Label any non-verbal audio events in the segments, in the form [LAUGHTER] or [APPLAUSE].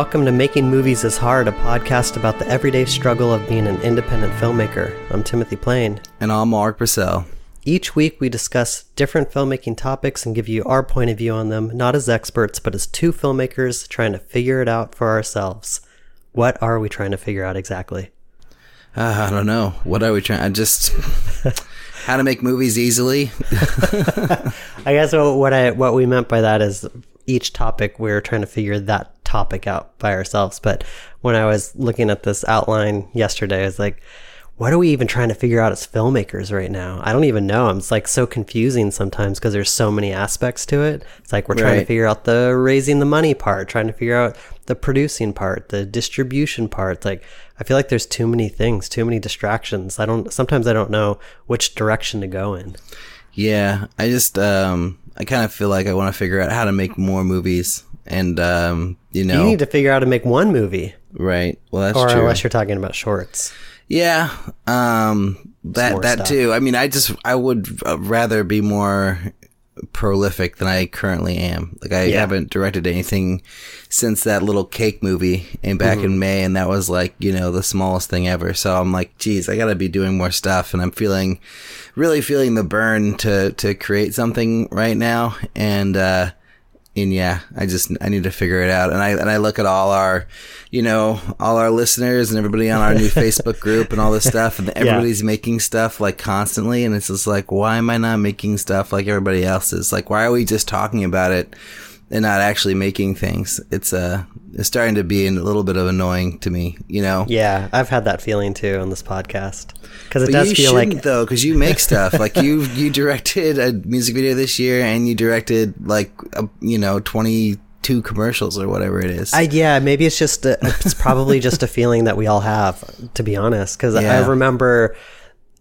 Welcome to Making Movies is Hard, a podcast about the everyday struggle of being an independent filmmaker. I'm Timothy Plain. And I'm Alrik Bursell. Each week we discuss different filmmaking topics and give you our point of view on them, not as experts, but as two filmmakers trying to figure it out for ourselves. What are we trying to figure out exactly? Uh, I don't know. What are we trying? I just [LAUGHS] how to make movies easily. [LAUGHS] I guess what, what I what we meant by that is each topic we're trying to figure that topic out by ourselves. But when I was looking at this outline yesterday, I was like, what are we even trying to figure out as filmmakers right now? I don't even know. It's like so confusing sometimes because there's so many aspects to it. It's like we're trying to figure out the raising the money part, trying to figure out the producing part, the distribution part. It's like I feel like there's too many things, too many distractions. I don't sometimes I don't know which direction to go in. yeah, I just um I kind of feel like I want to figure out how to make more movies, and um you know, You need to figure out how to make one movie, right? Well, that's or true. unless you're talking about shorts. Yeah, um, that that stuff. too. I mean, I just I would uh, rather be more prolific than I currently am. Like I Yeah. haven't directed anything since that little cake movie in back Mm-hmm. in May, and that was like you know the smallest thing ever. So I'm like, geez, I got to be doing more stuff, and I'm feeling really feeling the burn to to create something right now, and. uh and yeah, I just I need to figure it out. And I and I look at all our, you know, all our listeners and everybody on our new [LAUGHS] Facebook group and all this stuff, and everybody's making stuff like constantly, and it's just like, why am I not making stuff like everybody else is? Like, why are we just talking about it and not actually making things? It's uh, it's starting to be a little bit of annoying to me, you know. Yeah, I've had that feeling too on this podcast because it But does you feel like though, because you make stuff. like you, you directed a music video this year, and you directed like a, you know twenty two commercials or whatever it is. I yeah, maybe it's just a, it's probably just a feeling that we all have to be honest because I remember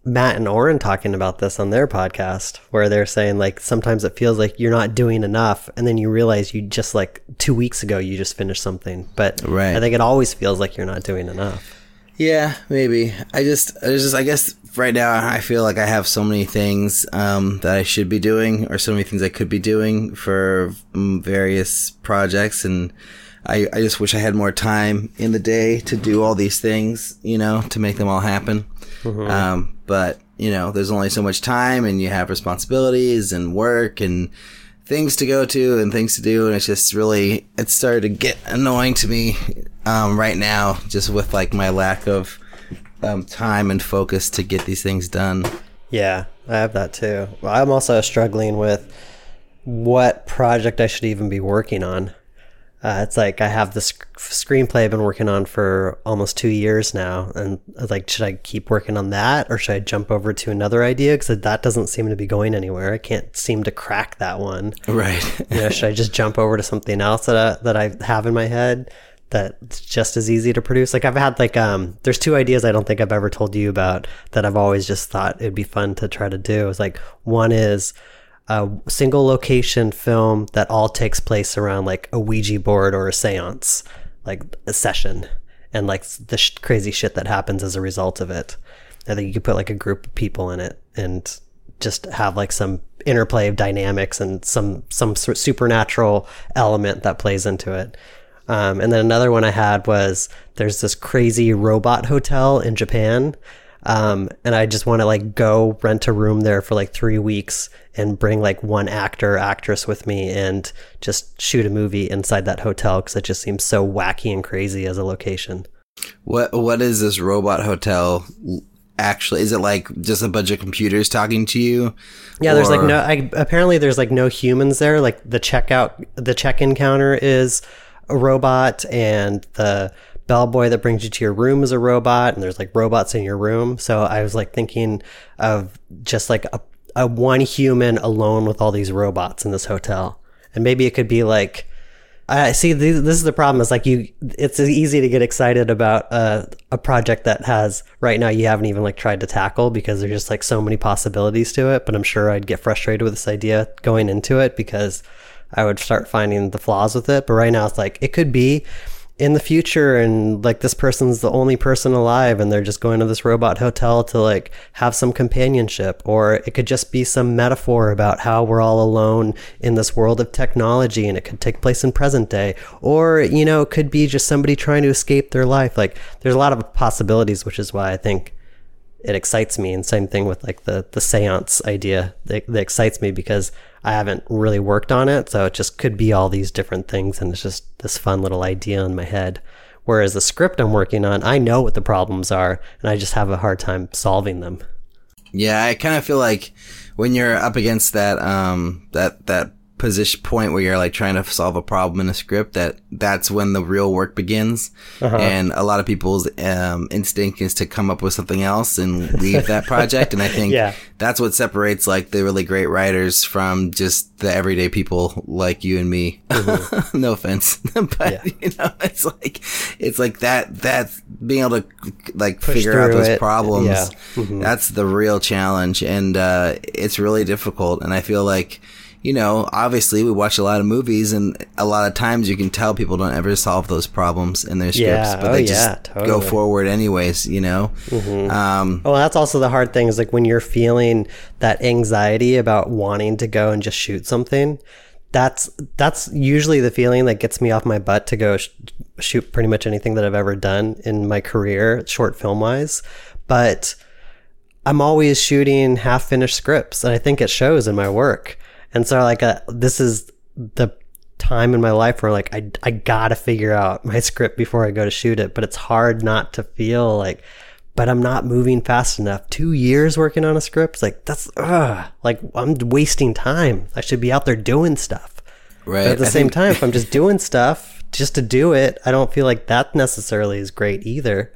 Matt and Oren talking about this on their podcast where they're saying like sometimes it feels like you're not doing enough and then you realize you just like 2 weeks ago you just finished something but Right. I think it always feels like you're not doing enough. Yeah, maybe. I just, I just, I guess right now I feel like I have so many things um, that I should be doing, or so many things I could be doing for mm, various projects, and I, I just wish I had more time in the day to do all these things, you know, to make them all happen. Um, but you know, there's only so much time, and you have responsibilities and work and things to go to and things to do and it's just really it started to get annoying to me um, right now just with like my lack of um, time and focus to get these things done Yeah, I have that too. I'm also struggling with what project I should even be working on. Uh, it's like I have this sc- screenplay I've been working on for almost two years now, and like, should I keep working on that, or should I jump over to another idea? Because that doesn't seem to be going anywhere. I can't seem to crack that one. right You know, should I just jump over to something else that I, that I have in my head that's just as easy to produce? Like I've had like um, there's two ideas I don't think I've ever told you about that I've always just thought it'd be fun to try to do. It's like one is a single location film that all takes place around like a Ouija board or a séance, like a session, and like the sh- crazy shit that happens as a result of it. I think you could put like a group of people in it and just have like some interplay of dynamics and some some sort of supernatural element that plays into it. Um, and then another one I had was there's this crazy robot hotel in Japan. Um, and I just want to like go rent a room there for like three weeks and bring like one actor, actress with me and just shoot a movie inside that hotel because it just seems so wacky and crazy as a location. what what is this robot hotel actually is it like just a bunch of computers talking to you Yeah, there's like no. I, apparently, there's like no humans there. Like the checkout, the check-in counter is a robot, and the bellboy that brings you to your room is a robot, and there's like robots in your room. So I was like thinking of just like a, a one human alone with all these robots in this hotel, and maybe it could be like. I see. This, is the problem. Is like you. It's easy to get excited about uh, a project that has right now you haven't even like tried to tackle because there's just like so many possibilities to it. But I'm sure I'd get frustrated with this idea going into it because I would start finding the flaws with it. But right now it's like it could be in the future and like this person's the only person alive and they're just going to this robot hotel to like have some companionship. Or it could just be some metaphor about how we're all alone in this world of technology and it could take place in present day. Or you know it could be just somebody trying to escape their life. Like there's a lot of possibilities which is why i think it excites me. And same thing with like the the seance idea that, that excites me because i haven't really worked on it. So it just could be all these different things and it's just this fun little idea in my head. Whereas the script i'm working on i know what the problems are and i just have a hard time solving them. Yeah, I kind of feel like when you're up against that um that that position point where you're like trying to solve a problem in a script that that's when the real work begins. And a lot of people's um, instinct is to come up with something else and leave that project. And i think [LAUGHS] Yeah. that's what separates like the really great writers from just the everyday people like you and me. [LAUGHS] No offense [LAUGHS] but you know it's like it's like that that's being able to like figure out those it. problems Yeah. that's the real challenge. And uh, it's really difficult. And i feel like you know obviously we watch a lot of movies and a lot of times you can tell people don't ever solve those problems in their scripts Yeah. but Oh, they yeah, just go forward anyways you know um, Oh, that's also the hard thing is like when you're feeling that anxiety about wanting to go and just shoot something. That's that's usually the feeling that gets me off my butt to go sh- shoot pretty much anything that I've ever done in my career, short film wise. But I'm always shooting half finished scripts, and I think it shows in my work. And so, like, uh, this is the time in my life where, like, I I gotta figure out [LAUGHS] my script before I go to shoot it. But it's hard not to feel like, but I'm not moving fast enough. Two years working on a script, like that's ugh, like I'm wasting time. I should be out there doing stuff. right But at the I same think- time, if I'm just doing stuff just to do it, I don't feel like that necessarily is great either.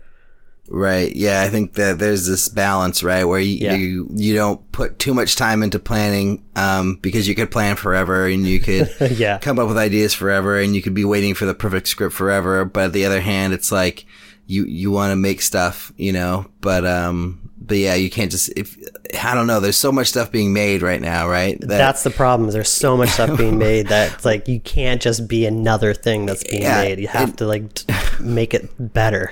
Right. Yeah, I think that there's this balance, right, where you Yeah. you, you don't put too much time into planning, um, because you could plan forever and you could [LAUGHS] Yeah. come up with ideas forever and you could be waiting for the perfect script forever. But the other hand, it's like you you want to make stuff, you know. But um, but yeah, you can't just if I don't know. There's so much stuff being made right now, right? That, That's the problem. There's so much stuff being made that it's like you can't just be another thing that's being Yeah, made. You have it- to like make it better.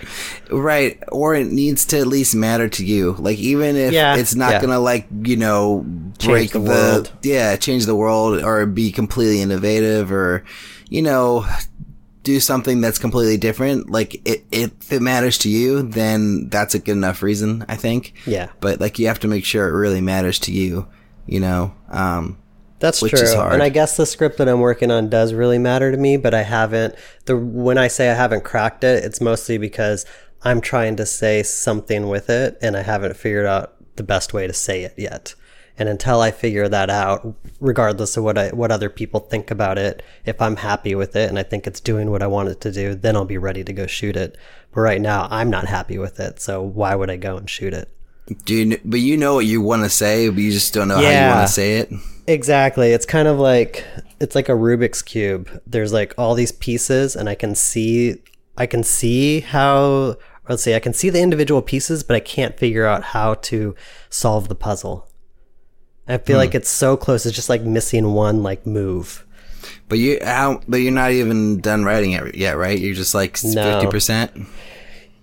Right. Or it needs to at least matter to you. Like even if Yeah, it's not yeah. gonna like, you know, break the the, world. yeah, change the world or be completely innovative or, you know, do something that's completely different. Like it, if it matters to you, then that's a good enough reason, I think. Yeah. But like you have to make sure it really matters to you, you know? Um, That's true. And I guess the script that I'm working on does really matter to me, but I haven't the when I say I haven't cracked it, it's mostly because I'm trying to say something with it and I haven't figured out the best way to say it yet. And until I figure that out, regardless of what I what other people think about it, if I'm happy with it and I think it's doing what I want it to do, then I'll be ready to go shoot it. But right now, I'm not happy with it, so why would I go and shoot it? do you, but you know what you want to say, but you just don't know how you want to say it. Exactly. It's kind of like it's like a Rubik's cube. There's like all these pieces and I can see I can see how let's see, I can see the individual pieces, but I can't figure out how to solve the puzzle. I feel like it's so close. It's just like missing one like move. But you, how, but you're not even done writing it yet, right? You're just like No. fifty percent.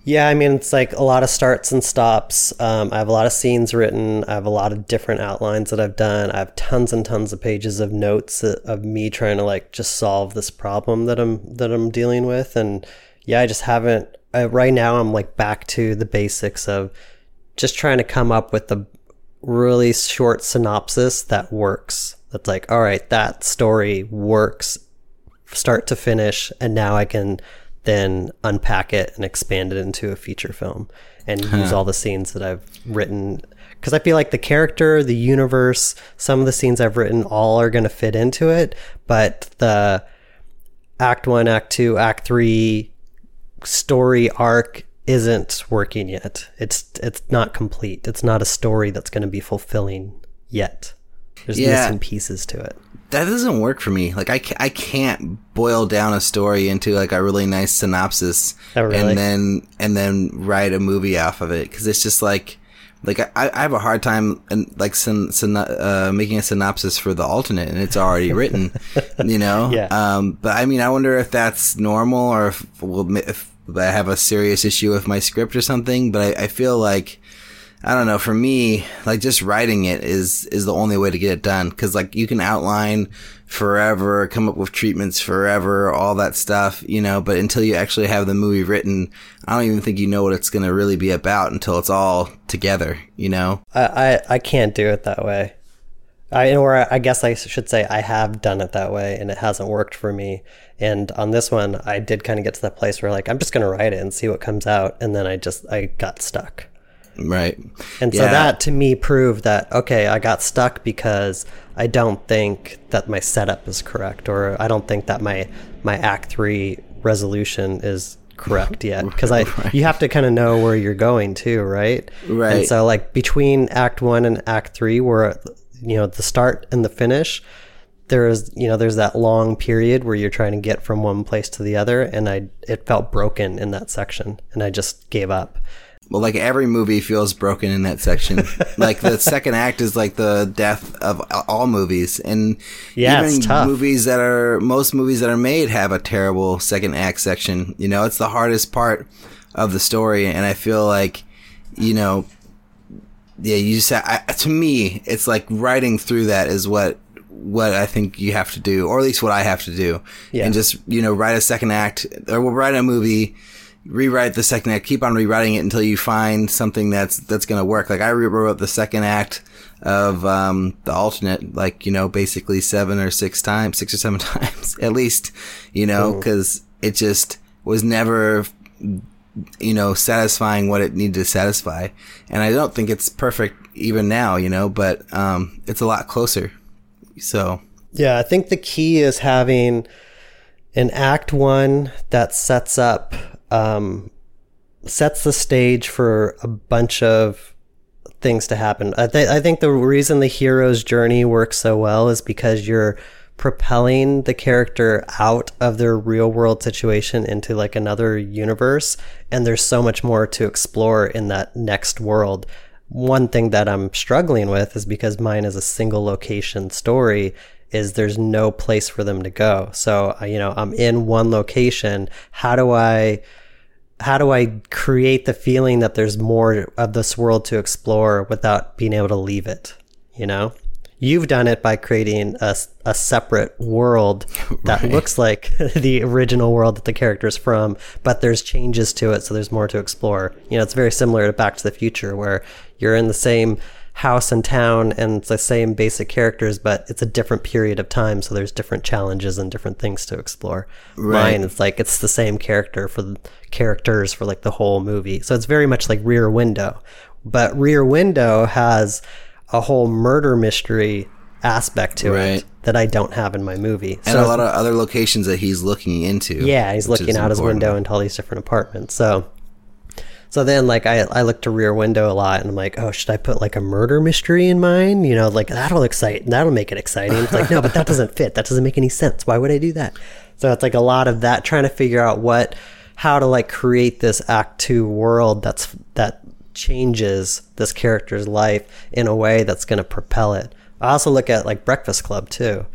Yeah, I mean, it's like a lot of starts and stops. Um, I have a lot of scenes written. I have a lot of different outlines that I've done. I have tons and tons of pages of notes of me trying to like just solve this problem that I'm that I'm dealing with. And yeah, I just haven't. I, right now, I'm like back to the basics of just trying to come up with the really short synopsis that works. That's like, all right, that story works start to finish and now I can then unpack it and expand it into a feature film and use all the scenes that I've written because I feel like the character, the universe, some of the scenes I've written all are going to fit into it, but the act 1, act 2, act 3 story arc isn't working yet. It's it's not complete. It's not a story that's going to be fulfilling yet. There's Yeah. missing pieces to it. That doesn't work for me. Like I, ca- I can't boil down a story into like a really nice synopsis Oh, really? and then and then write a movie off of it because it's just like like I, I have a hard time and like syn, syn, uh, making a synopsis for the alternate, and it's already written, [LAUGHS] you know. Yeah. Um, but I mean, I wonder if that's normal or if, well, if I have a serious issue with my script or something. But I, I feel like I don't know. For me, like just writing it is is the only way to get it done because like you can outline forever, come up with treatments forever, all that stuff, you know. But until you actually have the movie written, I don't even think you know what it's going to really be about until it's all together, you know. I, I, I can't do it that way. I or I guess I should say I have done it that way and it hasn't worked for me. And on this one, I did kind of get to that place where like I'm just gonna write it and see what comes out, and then I just I got stuck. Right. And so that to me proved that okay, I got stuck because I don't think that my setup is correct, or I don't think that my my Act Three resolution is correct yet. [LAUGHS] Because I you have to kind of know where you're going too, right? Right. And so like between Act One and Act Three, where you know the start and the finish. There is, you know, there's that long period where you're trying to get from one place to the other, and I, it felt broken in that section, and I just gave up. Well, like every movie feels broken in that section. [LAUGHS] like the second act is like the death of all movies, and Yeah, even movies that are most movies that are made have a terrible second act section. You know, it's the hardest part of the story, and I feel like, you know, yeah, you just I, to me, it's like writing through that is what what I think you have to do, or at least what I have to do, Yeah. and just you know write a second act or we'll write a movie rewrite the second act, keep on rewriting it until you find something that's that's gonna work. Like I rewrote the second act of um, the alternate, like you know, basically seven or six times, six or seven [LAUGHS] times at least, you know, because it just was never, you know, satisfying what it needed to satisfy. And I don't think it's perfect even now, you know, but um, it's a lot closer. So Yeah, I think the key is having an act one that sets up, um, sets the stage for a bunch of things to happen. I, th- I think the reason the hero's journey works so well is because you're propelling the character out of their real world situation into like another universe and there's so much more to explore in that next world. One thing that i'm struggling with is because mine is a single location story is there's no place for them to go. So you know i'm in one location. How do i how do I create the feeling that there's more of this world to explore without being able to leave it? You know, you've done it by creating a, a separate world [LAUGHS] that looks like [LAUGHS] the original world that the character's from, but there's changes to it, so there's more to explore. You know, it's very similar to Back to the Future, where you're in the same house and town and it's the same basic characters, but it's a different period of time, so there's different challenges and different things to explore. Right. Mine, it's like it's the same character for the characters for like the whole movie. So it's very much like Rear Window. But Rear Window has a whole murder mystery aspect to Right. it that I don't have in my movie. and a lot of other locations that he's looking into. yeah, he's looking out his window into all these different apartments. So so then like I I look to Rear Window a lot and I'm like, "Oh, should I put like a murder mystery in mine? You know, like that'll excite that'll make it exciting." It's like, "No, but that [LAUGHS] doesn't fit. That doesn't make any sense. Why would I do that?" So it's like a lot of that trying to figure out what how to like create this act 2 world that's that changes this character's life in a way that's going to propel it. I also look at like Breakfast Club too.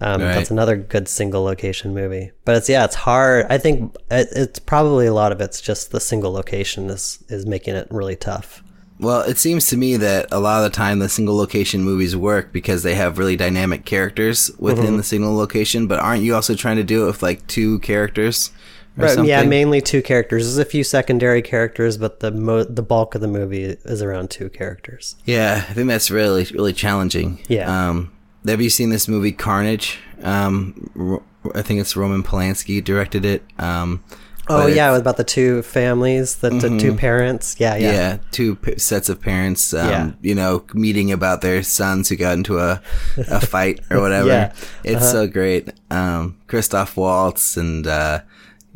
Um, Right. That's another good single location movie. But it's yeah, it's hard. I think it, it's probably a lot of it's just the single location is is making it really tough. Well, it seems to me that a lot of the time the single location movies work because they have really dynamic characters within Mm-hmm. the single location. But aren't you also trying to do it with like two characters? Right, yeah, mainly two characters. There's a few secondary characters, but the mo- the bulk of the movie is around two characters. Yeah, I think that's really really challenging. Yeah. Um, have you seen this movie Carnage? Um, I think it's Roman Polanski directed it. Um, Oh yeah, it was about the two families, the, the two parents. Yeah, yeah, yeah, two p- sets of parents. Um, Yeah. you know, meeting about their sons who got into a a fight or [LAUGHS] whatever. Yeah. Uh-huh. It's so great. Um, Christoph Waltz and uh,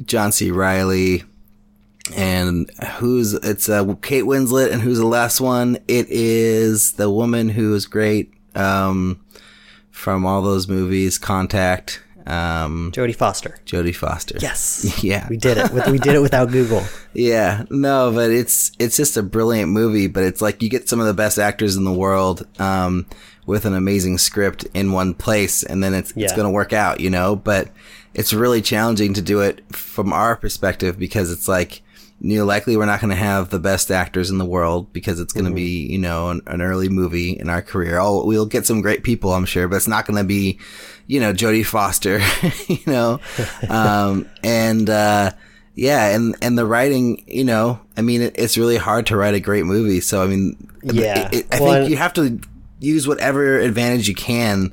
John C. Reilly. And who's it's uh, Kate Winslet, and who's the last one? It is the woman who is great um, from all those movies, Contact. Um, Jodie Foster. Jodie Foster. Yes. [LAUGHS] Yeah. We did it. We did it without Google. [LAUGHS] Yeah, no, but it's it's just a brilliant movie. But it's like you get some of the best actors in the world um, with an amazing script in one place, and then it's it's going to work out, you know. But it's really challenging to do it from our perspective because it's like you know, likely we're not going to have the best actors in the world because it's going to be you know an, an early movie in our career. Oh, we'll get some great people, I'm sure, but it's not going to be you know Jodie Foster, [LAUGHS] you know, [LAUGHS] um, and. uh yeah, and and the writing, you know, I mean, it, it's really hard to write a great movie. So I mean, Yeah. it- it- I Well, think you have to use whatever advantage you can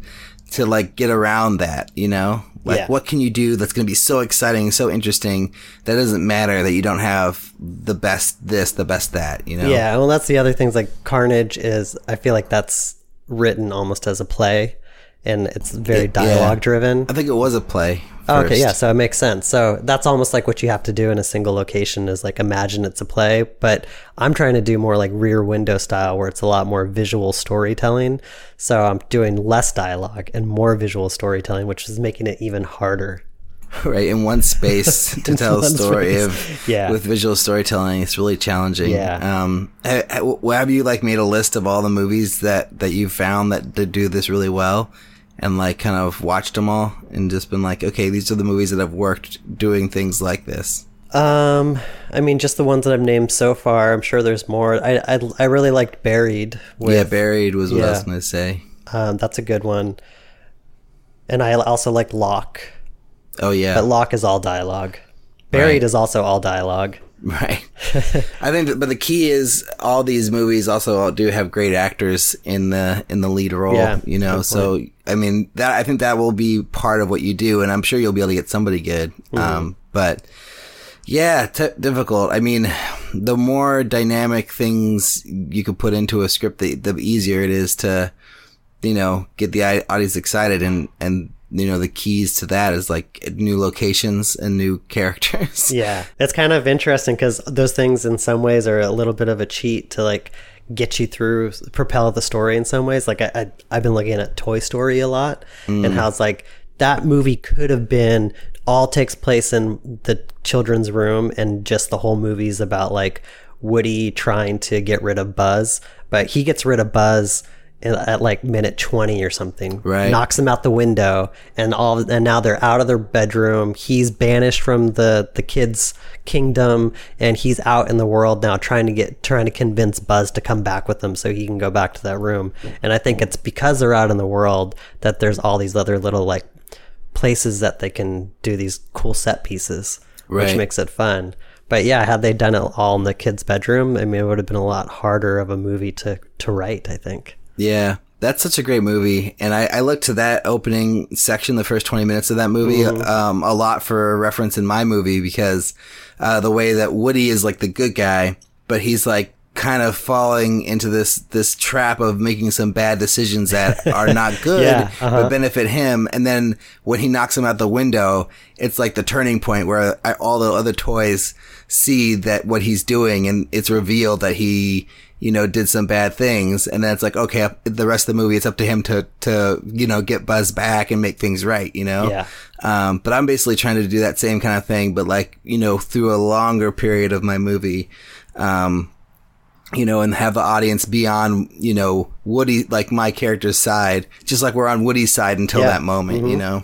to like get around that. You know, like Yeah. what can you do that's going to be so exciting, so interesting that doesn't matter that you don't have the best this, the best that. You know, Yeah, well, that's the other things. Like Carnage is, I feel like that's written almost as a play, and it's very dialogue driven. I think it was a play. Oh, okay, yeah, so it makes sense. So that's almost like what you have to do in a single location is like imagine it's a play, but I'm trying to do more like rear window style where it's a lot more visual storytelling. So I'm doing less dialogue and more visual storytelling, which is making it even harder. [LAUGHS] right in one space [LAUGHS] to tell a story of Yeah. with visual storytelling it's really challenging Yeah. um ha- ha- have you like made a list of all the movies that that you found that, that do this really well and like kind of watched them all and just been like okay these are the movies that have worked doing things like this Um, I mean, just the ones that I've named so far. I'm sure there's more. I I, I really liked Buried. With, yeah buried was what i was gonna say Um, that's a good one. And I also liked Locke. oh yeah But Locke is all dialogue. Buried Right. is also all dialogue. [LAUGHS] Right. I think, but the key is all these movies also do have great actors in the in the lead role. Yeah, you know, so I mean that I think that will be part of what you do, and I'm sure you'll be able to get somebody good. Mm-hmm. Um, but yeah, t- difficult. I mean, the more dynamic things you could put into a script, the, the easier it is to, you know, get the audience excited and and you know the keys to that is like new locations and new [LAUGHS] characters. Yeah. It's kind of interesting because those things in some ways are a little bit of a cheat to like get you through, propel the story in some ways. Like I, I I've been looking at Toy Story a lot and mm. how it's like that movie could have been all takes place in the children's room and just the whole movie's about like Woody trying to get rid of Buzz, but he gets rid of Buzz at like minute 20 or something. Right. knocks them out the window and all and now they're out of their bedroom. He's banished from the the kids kingdom and he's out in the world now trying to get trying to convince buzz to come back with them so he can go back to that room. And i think it's because they're out in the world that there's all these other little like places that they can do these cool set pieces which makes it fun. But yeah had they done it all in the kid's bedroom i mean it would have been a lot harder of a movie to to write i think Yeah, that's such a great movie, and I, I look to that opening section, the first twenty minutes of that movie, um, a lot for reference in my movie because uh, the way that Woody is like the good guy, but he's like kind of falling into this this trap of making some bad decisions that are not [LAUGHS] good Yeah, uh-huh. but benefit him and then when he knocks him out the window it's like the turning point where I, all the other toys see that what he's doing and it's revealed that he you know did some bad things and then it's like okay the rest of the movie it's up to him to to you know get buzz back and make things right you know Yeah. um, but I'm basically trying to do that same kind of thing, but like, you know, through a longer period of my movie, um, you know, and have the audience be on, you know, Woody, like my character's side, just like we're on Woody's side until Yeah. that moment, you know?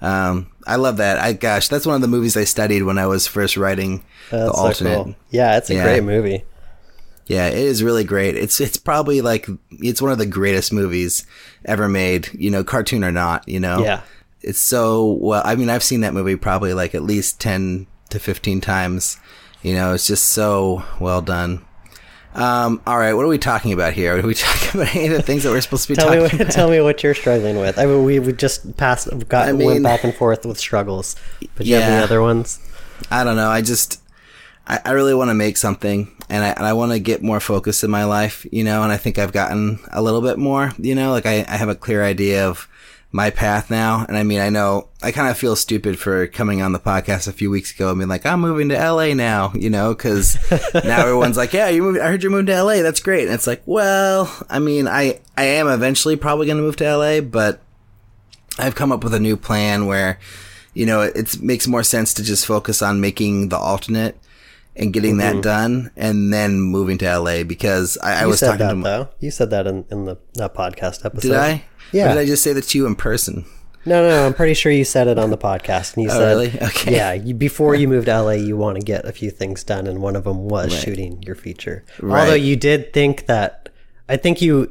Um, I love that. I, gosh, that's one of the movies I studied when I was first writing the That's so alternate. cool. yeah it's a Yeah. great movie Yeah, it is really great. It's it's probably like it's one of the greatest movies ever made, you know, cartoon or not, you know. Yeah. It's so well, I mean, I've seen that movie probably like at least 10 to 15 times. You know, it's just so well done. Um, all right, what are we talking about here? [LAUGHS] Are we talking about any of the things that we're supposed to be tell me talking what, about? tell me what you're struggling with. I mean, we we just passed, got I mean- went back and forth with struggles. But you have any other ones? I don't know. I just, I, I really want to make something and I, and I want to get more focus in my life, you know, and I think I've gotten a little bit more, you know, like I, I have a clear idea of my path now. And I mean, I know I kind of feel stupid for coming on the podcast a few weeks ago and being like, I'm moving to LA now, you know, cause [LAUGHS] now everyone's like, yeah, you moved, I heard you're moving to LA. That's great. And it's like, well, I mean, I, I am eventually probably going to move to LA, but I've come up with a new plan where, you know, it, it makes more sense to just focus on making the alternate and getting Mm-hmm. that done, and then moving to LA because I, I was said talking that to. My, though. You said that in, in the that podcast episode. did I? Yeah. Or did I just say that to you in person? No, no, I'm pretty sure you said it on the podcast. And you [LAUGHS] Oh, said, really? Okay. Yeah, you, before you moved to LA, you want to get a few things done, and one of them was shooting your feature. Right. Although you did think that, I think you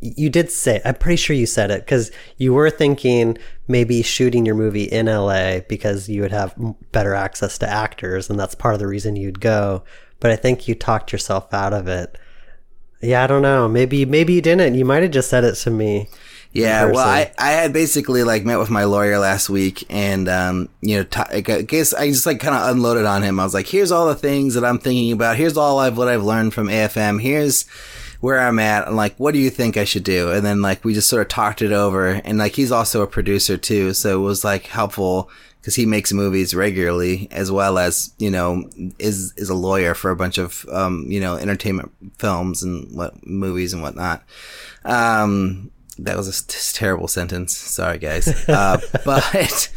you did say. I'm pretty sure you said it because you were thinking maybe shooting your movie in LA because you would have better access to actors, and that's part of the reason you'd go. But I think you talked yourself out of it. Yeah, I don't know. Maybe maybe you didn't. You might have just said it to me. Yeah, well. I, I had basically like met with my lawyer last week, and um, you know, t- I guess I just like kind of unloaded on him. I was like, "Here's all the things that I'm thinking about. Here's all I've what I've learned from AFM. Here's where I'm at. And like, what do you think I should do?" And then like we just sort of talked it over, and like he's also a producer too, so it was like helpful because he makes movies regularly as well as you know is is a lawyer for a bunch of um, you know entertainment films and what movies and whatnot. Um, that was a s- terrible sentence. Sorry, guys. Uh, [LAUGHS] but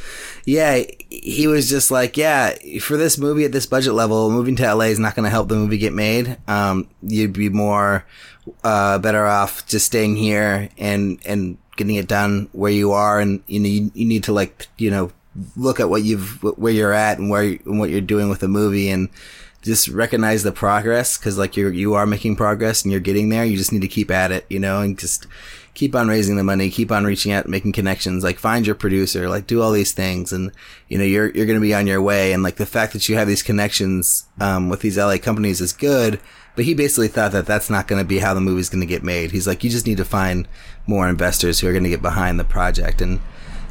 yeah, he was just like, yeah, for this movie at this budget level, moving to LA is not going to help the movie get made. Um, you'd be more uh, better off just staying here and and getting it done where you are, and you know you, you need to like you know look at what you've where you're at and where and what you're doing with the movie and just recognize the progress because like you're you are making progress and you're getting there. You just need to keep at it you know and just keep on raising the money keep on reaching out making connections like find your producer like do all these things. And you know you're you're going to be on your way. And like the fact that you have these connections um, with these LA companies is good but he basically thought that that's not going to be how the movie's going to get made he's like you just need to find more investors who are going to get behind the project and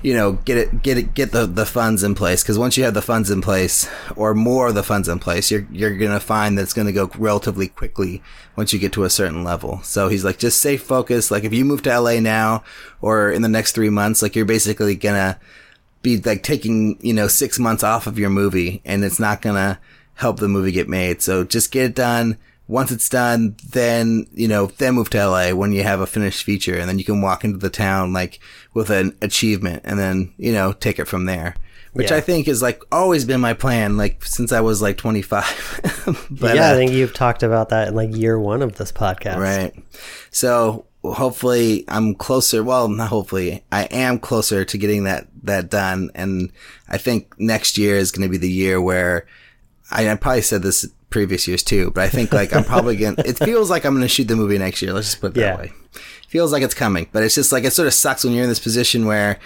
you know, get it, get it, get the, the funds in place. Cause once you have the funds in place or more of the funds in place, you're, you're going to find that it's going to go relatively quickly once you get to a certain level. So he's like, just stay focused. Like if you move to LA now or in the next three months, like you're basically going to be like taking, you know, six months off of your movie and it's not going to help the movie get made. So just get it done. Once it's done, then, you know, then move to LA when you have a finished feature and then you can walk into the town like with an achievement and then, you know, take it from there. Which Yeah. I think is like always been my plan, like since I was like 25. [LAUGHS] but, yeah, uh, I think you've talked about that in like year one of this podcast. Right. So hopefully I'm closer. Well, not hopefully I am closer to getting that, that done. And I think next year is going to be the year where I, I probably said this previous years too, but I think like I'm probably going to, it feels like I'm going to shoot the movie next year. Let's just put it that Yeah. way. Feels like it's coming, but it's just like, it sort of sucks when you're in this position where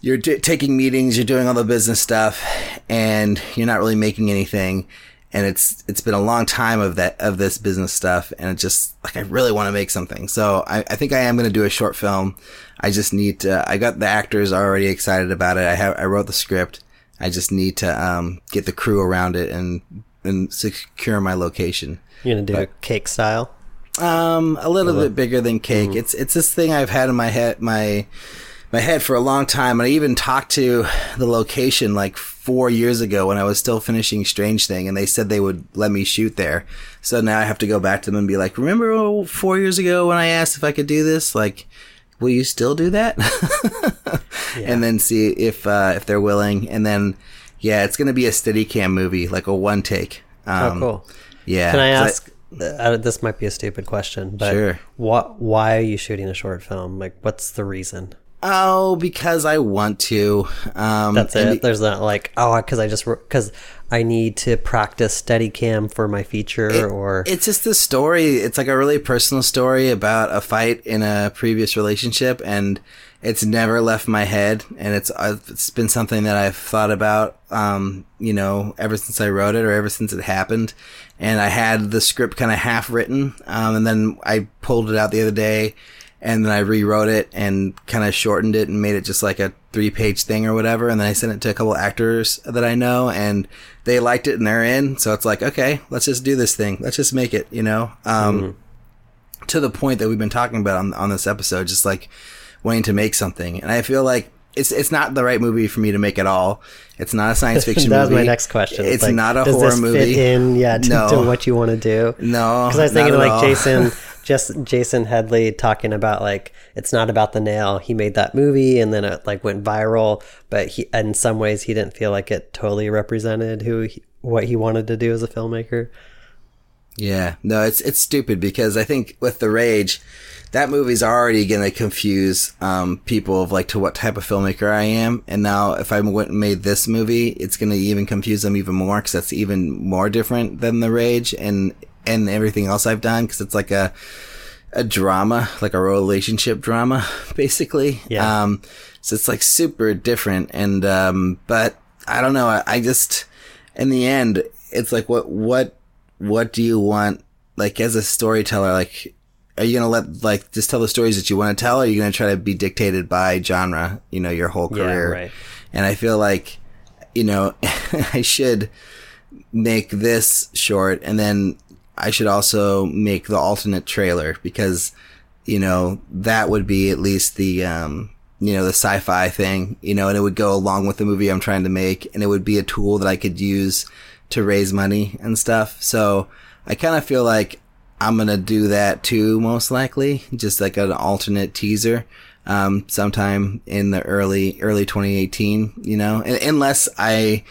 you're d- taking meetings, you're doing all the business stuff, and you're not really making anything. And it's it's been a long time of that of this business stuff, and it just like I really want to make something. So I, I think I am going to do a short film. I just need to. I got the actors already excited about it. I have I wrote the script. I just need to um, get the crew around it and and secure my location. You're gonna do a cake style. Um, a little bit bigger than cake. It's it's this thing I've had in my head my my head for a long time. And I even talked to the location like four years ago when I was still finishing Strange Thing, and they said they would let me shoot there. So now I have to go back to them and be like, "Remember oh, four years ago when I asked if I could do this? Like, will you still do that?" [LAUGHS] And then see if uh, if they're willing. And then yeah, it's gonna be a Steadicam movie, like a one take. Um, oh, cool. Yeah. Can I ask? uh, this might be a stupid question, but Sure. what? Why are you shooting a short film? Like, what's the reason? Oh, because I want to. Um, That's it. There's not like oh, because I just because I need to practice Steadicam for my feature, or It's just this story. It's like a really personal story about a fight in a previous relationship, and it's never left my head. And it's it's been something that I've thought about, um, you know, ever since I wrote it or ever since it happened. And I had the script kind of half written, um, and then I pulled it out the other day, and then I rewrote it and kind of shortened it and made it just like a three page thing or whatever. And then I sent it to a couple actors that I know and they liked it and they're in. So it's like, okay, let's just do this thing. Let's just make it, you know? Um, to the point that we've been talking about on, on this episode, just like wanting to make something. And I feel like it's, it's not the right movie for me to make at all. It's not a [LAUGHS] science fiction movie. that was my next question. It's like, not a does horror this movie. Fit in, yeah, to, No. to what you want to do. No, because I was thinking like all. Jason. [LAUGHS] just Jason Headley talking about like it's not about the nail. He made that movie and then it like went viral, but he in some ways he didn't feel like it totally represented who he, what he wanted to do as a filmmaker. Yeah, no, it's it's stupid because I think with the rage, that movie's already going to confuse um, people of like to what type of filmmaker I am. And now if I went and made this movie, it's going to even confuse them even more because that's even more different than the rage and and everything else I've done because it's like a a drama, like a relationship drama, [LAUGHS] basically. Yeah. Um, so it's like super different. And um, but I don't know. I, I just in the end, it's like what what what do you want? Like as a storyteller, like are you gonna let like just tell the stories that you want to tell, or are you gonna try to be dictated by genre? You know, your whole career. right. And I feel like, you know, [LAUGHS] I should make this short, and then I should also make the alternate trailer because, you know, that would be at least the um, you know, the sci-fi thing, you know, and it would go along with the movie I'm trying to make, and it would be a tool that I could use to raise money and stuff. So I kind of feel like I'm gonna do that too, most likely, just like an alternate teaser, um, sometime in the early early 2018. You know, unless I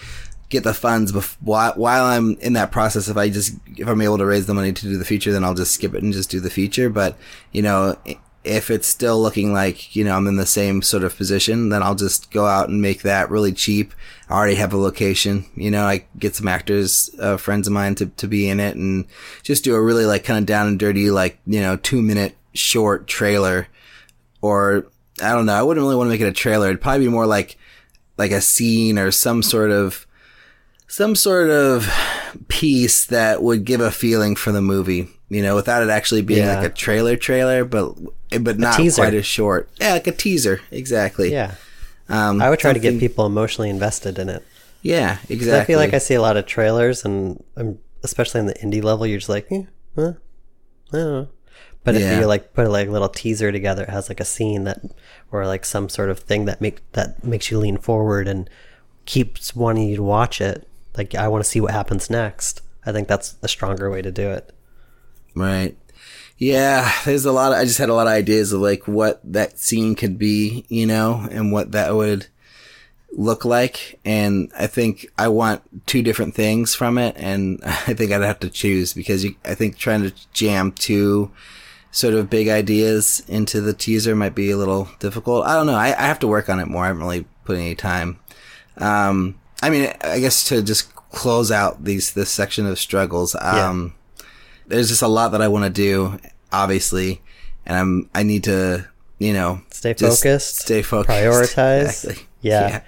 get the funds bef- while, while I'm in that process. If I just if I'm able to raise the money to do the feature, then I'll just skip it and just do the feature. But you know, if it's still looking like, you know, I'm in the same sort of position, then I'll just go out and make that really cheap. I already have a location, you know, I get some actors, uh, friends of mine to, to be in it and just do a really like kind of down and dirty, like, you know, two minute short trailer or I don't know. I wouldn't really want to make it a trailer. It'd probably be more like, like a scene or some sort of, some sort of piece that would give a feeling for the movie, you know, without it actually being Yeah. like a trailer trailer, but but not quite as short. Yeah, like a teaser, exactly. Yeah. um, I would try to get people emotionally invested in it. Yeah, exactly. I feel like I see a lot of trailers, and um, especially in the indie level, you're just like, eh, huh, I don't know. But Yeah. if you like put like a little teaser together, it has like a scene that, or like some sort of thing that make that makes you lean forward and keeps wanting you to watch it. Like I want to see what happens next. I think that's a stronger way to do it. Right. Yeah, there's a lot of, I just had a lot of ideas of like what that scene could be, you know, and what that would look like. And I think I want two different things from it. And [LAUGHS] I think I'd have to choose because you, I think trying to jam two sort of big ideas into the teaser might be a little difficult. I don't know. I, I have to work on it more. I haven't really put any time. Um, I mean, I guess to just close out these, this section of struggles, um, there's just a lot that I want to do, obviously, and I'm I need to you know Stay focused. stay focused, Prioritize. [LAUGHS] Exactly. Yeah. yeah,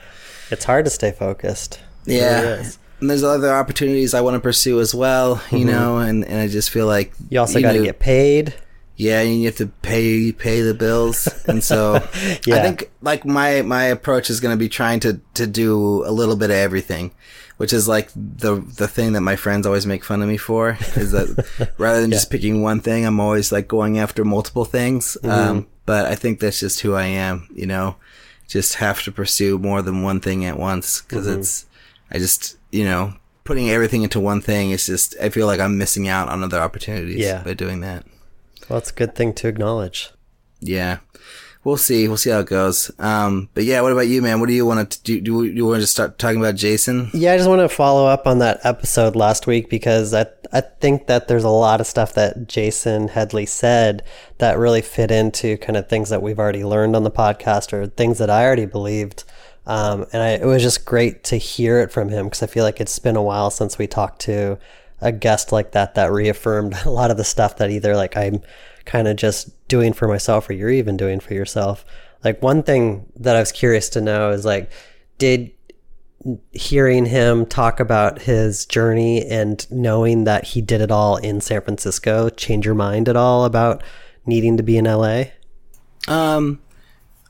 It's hard to stay focused. It Yeah. really. And there's other opportunities I want to pursue as well, you mm-hmm. know, and, and I just feel like You also got to get paid. yeah, and you have to pay pay the bills, and so [LAUGHS] I think like my my approach is going to be trying to to do a little bit of everything, which is like the the thing that my friends always make fun of me for is that [LAUGHS] rather than just picking one thing, I'm always like going after multiple things. Mm-hmm. Um, but I think that's just who I am, you know. Just have to pursue more than one thing at once because Mm-hmm. it's I just you know putting everything into one thing is just I feel like I'm missing out on other opportunities Yeah. by doing that. Well, it's a good thing to acknowledge. Yeah. We'll see. We'll see how it goes. Um, but yeah, what about you, man? What do you want to do? Do you want to start talking about Jason? Yeah, I just want to follow up on that episode last week because I I think that there's a lot of stuff that Jason Headley said that really fit into kind of things that we've already learned on the podcast or things that I already believed. Um, and I, it was just great to hear it from him because I feel like it's been a while since we talked to a guest like that that reaffirmed [LAUGHS] a lot of the stuff that either like I'm kind of just doing for myself or you're even doing for yourself. Like one thing that I was curious to know is like, did hearing him talk about his journey and knowing that he did it all in San Francisco change your mind at all about needing to be in LA? Um,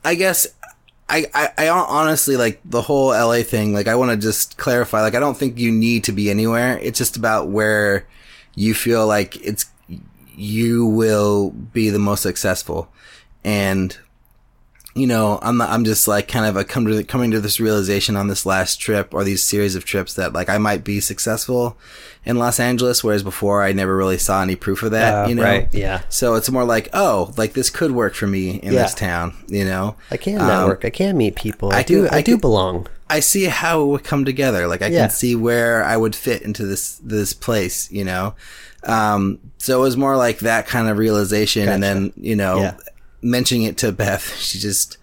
I guess I, I, I honestly like the whole LA thing. Like, I want to just clarify. Like, I don't think you need to be anywhere. It's just about where you feel like it's you will be the most successful. And you know, I'm not, I'm just like kind of a come to coming to this realization on this last trip or these series of trips that like I might be successful in Los Angeles, whereas before I never really saw any proof of that. Uh, you know, right, yeah. So it's more like, oh, like this could work for me in Yeah. this town. You know, I can Um, network. I can meet people. I, I do. I, I do can- belong. I see how it would come together. Like I Yeah. can see where I would fit into this this place, you know. Um, so it was more like that kind of realization, and then you know, Yeah. mentioning it to Beth, [LAUGHS] she just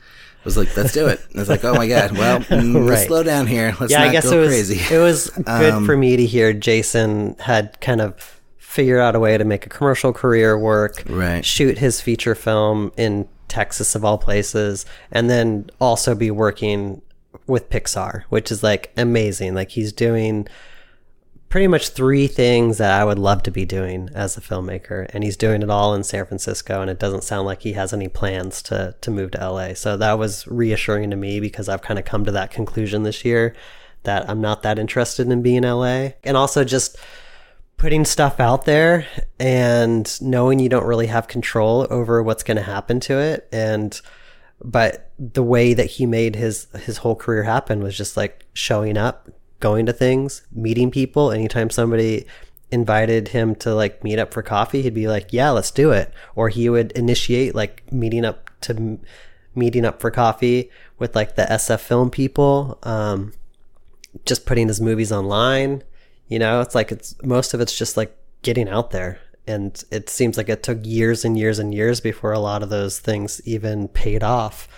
was like, "Let's do it." And I was like, "Oh my god, well, [LAUGHS] mm, Right. slow down here. Let's yeah, not I guess go it was. crazy." It was good Um, for me to hear Jason had kind of figured out a way to make a commercial career work, Right. shoot his feature film in Texas of all places, and then also be working with Pixar, which is like amazing. Like he's doing pretty much three things that I would love to be doing as a filmmaker, and he's doing it all in San Francisco. And it doesn't sound like he has any plans to to move to LA. So that was reassuring to me because I've kind of come to that conclusion this year that I'm not that interested in being LA, and also just putting stuff out there and knowing you don't really have control over what's going to happen to it and but the way that he made his his whole career happen was just like showing up going to things meeting people anytime somebody invited him to like meet up for coffee he'd be like yeah let's do it or he would initiate like meeting up to meeting up for coffee with like the SF film people um just putting his movies online. You know, it's like it's most of it's just like getting out there. And it seems like it took years and years and years before a lot of those things even paid off.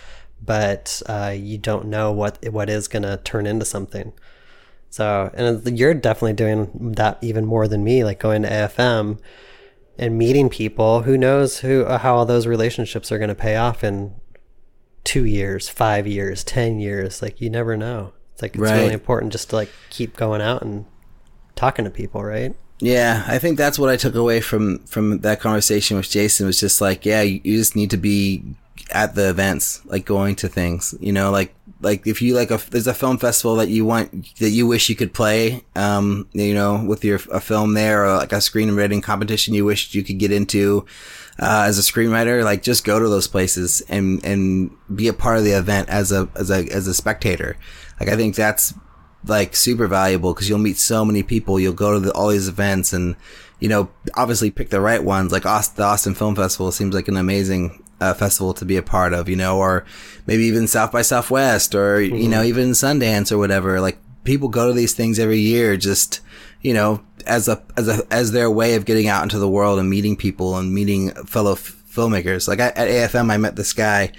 But uh, you don't know what what is going to turn into something. So, and you're definitely doing that even more than me, like going to AFM and meeting people. Who knows who how all those relationships are going to pay off in two years, five years, ten years. Like you never know. It's like it's Right. really important just to like keep going out and talking to people, right? Yeah, I think that's what I took away from from that conversation with Jason was just like, yeah, you just need to be at the events, like going to things, you know, like like if you like a there's a film festival that you want that you wish you could play, um, you know, with your a film there or like a screenwriting competition you wished you could get into uh, as a screenwriter, like just go to those places and and be a part of the event as a as a as a spectator. Like I think that's like super valuable because you'll meet so many people. You'll go to the, all these events and, you know, obviously pick the right ones. Like Aust- the Austin Film Festival seems like an amazing uh, festival to be a part of, you know, or maybe even South by Southwest or, you know, even Sundance or whatever. Like people go to these things every year just, you know, as a, as a, as their way of getting out into the world and meeting people and meeting fellow f- filmmakers. Like I, at AFM, I met this guy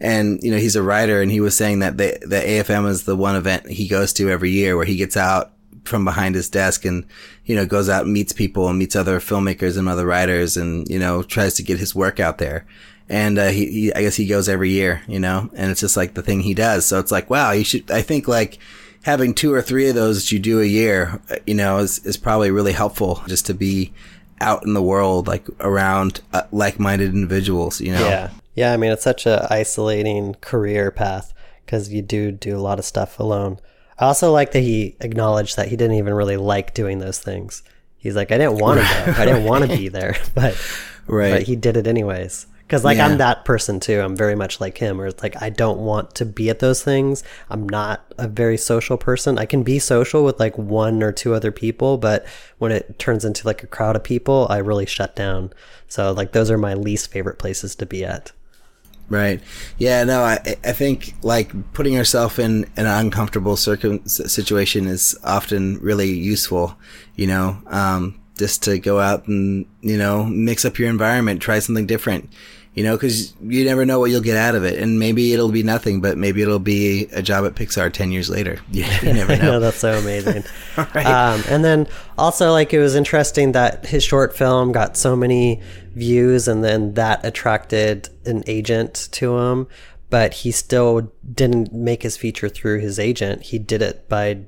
and, you know, he's a writer and he was saying that the, the AFM is the one event he goes to every year where he gets out from behind his desk and, you know, goes out and meets people and meets other filmmakers and other writers and, you know, tries to get his work out there. And, uh, he, he, I guess he goes every year, you know, and it's just like the thing he does. So it's like, wow, you should, I think like, having two or three of those that you do a year, uh, you know, is, is probably really helpful just to be out in the world, like around uh, like-minded individuals, you know? Yeah. Yeah. I mean, it's such a isolating career path because you do do a lot of stuff alone. I also like that he acknowledged that he didn't even really like doing those things. He's like, I didn't want to go. I didn't want to be [LAUGHS] there, [LAUGHS] but Right. but he did it anyways. Because like Yeah. I'm that person too. I'm very much like him, where it's like I don't want to be at those things. I'm not a very social person. I can be social with like one or two other people, but when it turns into like a crowd of people, I really shut down. So like those are my least favorite places to be at. Right. Yeah. No. I I think like putting yourself in an uncomfortable circum situation is often really useful. You know, um, just to go out and you know mix up your environment, try something different. You know, because you never know what you'll get out of it, and maybe it'll be nothing, but maybe it'll be a job at Pixar ten years later. [LAUGHS] You, you never know [LAUGHS] know. that's so amazing. [LAUGHS] Right. um, and then also like it was interesting that his short film got so many views, and then that attracted an agent to him. But he still didn't make his feature through his agent. He did it by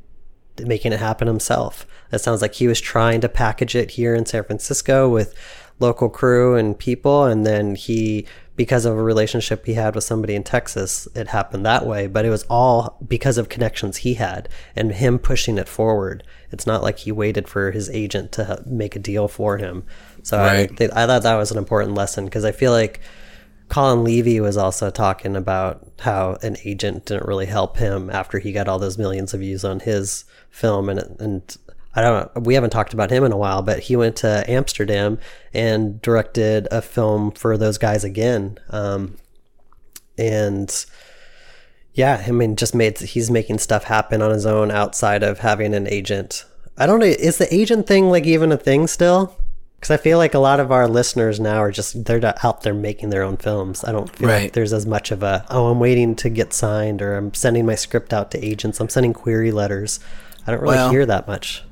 making it happen himself. It sounds like he was trying to package it here in San Francisco with local crew and people, and then he, because of a relationship he had with somebody in Texas, it happened that way. But it was all because of connections he had and him pushing it forward. It's not like he waited for his agent to make a deal for him. So Right. I, th- I thought that was an important lesson because I feel like Colin Levy was also talking about how an agent didn't really help him after he got all those millions of views on his film, and and I don't we haven't talked about him in a while, but he went to Amsterdam and directed a film for those guys again, um, and yeah, I mean, just made he's making stuff happen on his own outside of having an agent. I don't know, is the agent thing like even a thing still? Because I feel like a lot of our listeners now are just they're out there making their own films. I don't feel Right. like there's as much of a oh I'm waiting to get signed or I'm sending my script out to agents. I'm sending query letters. I don't really Well, hear that much.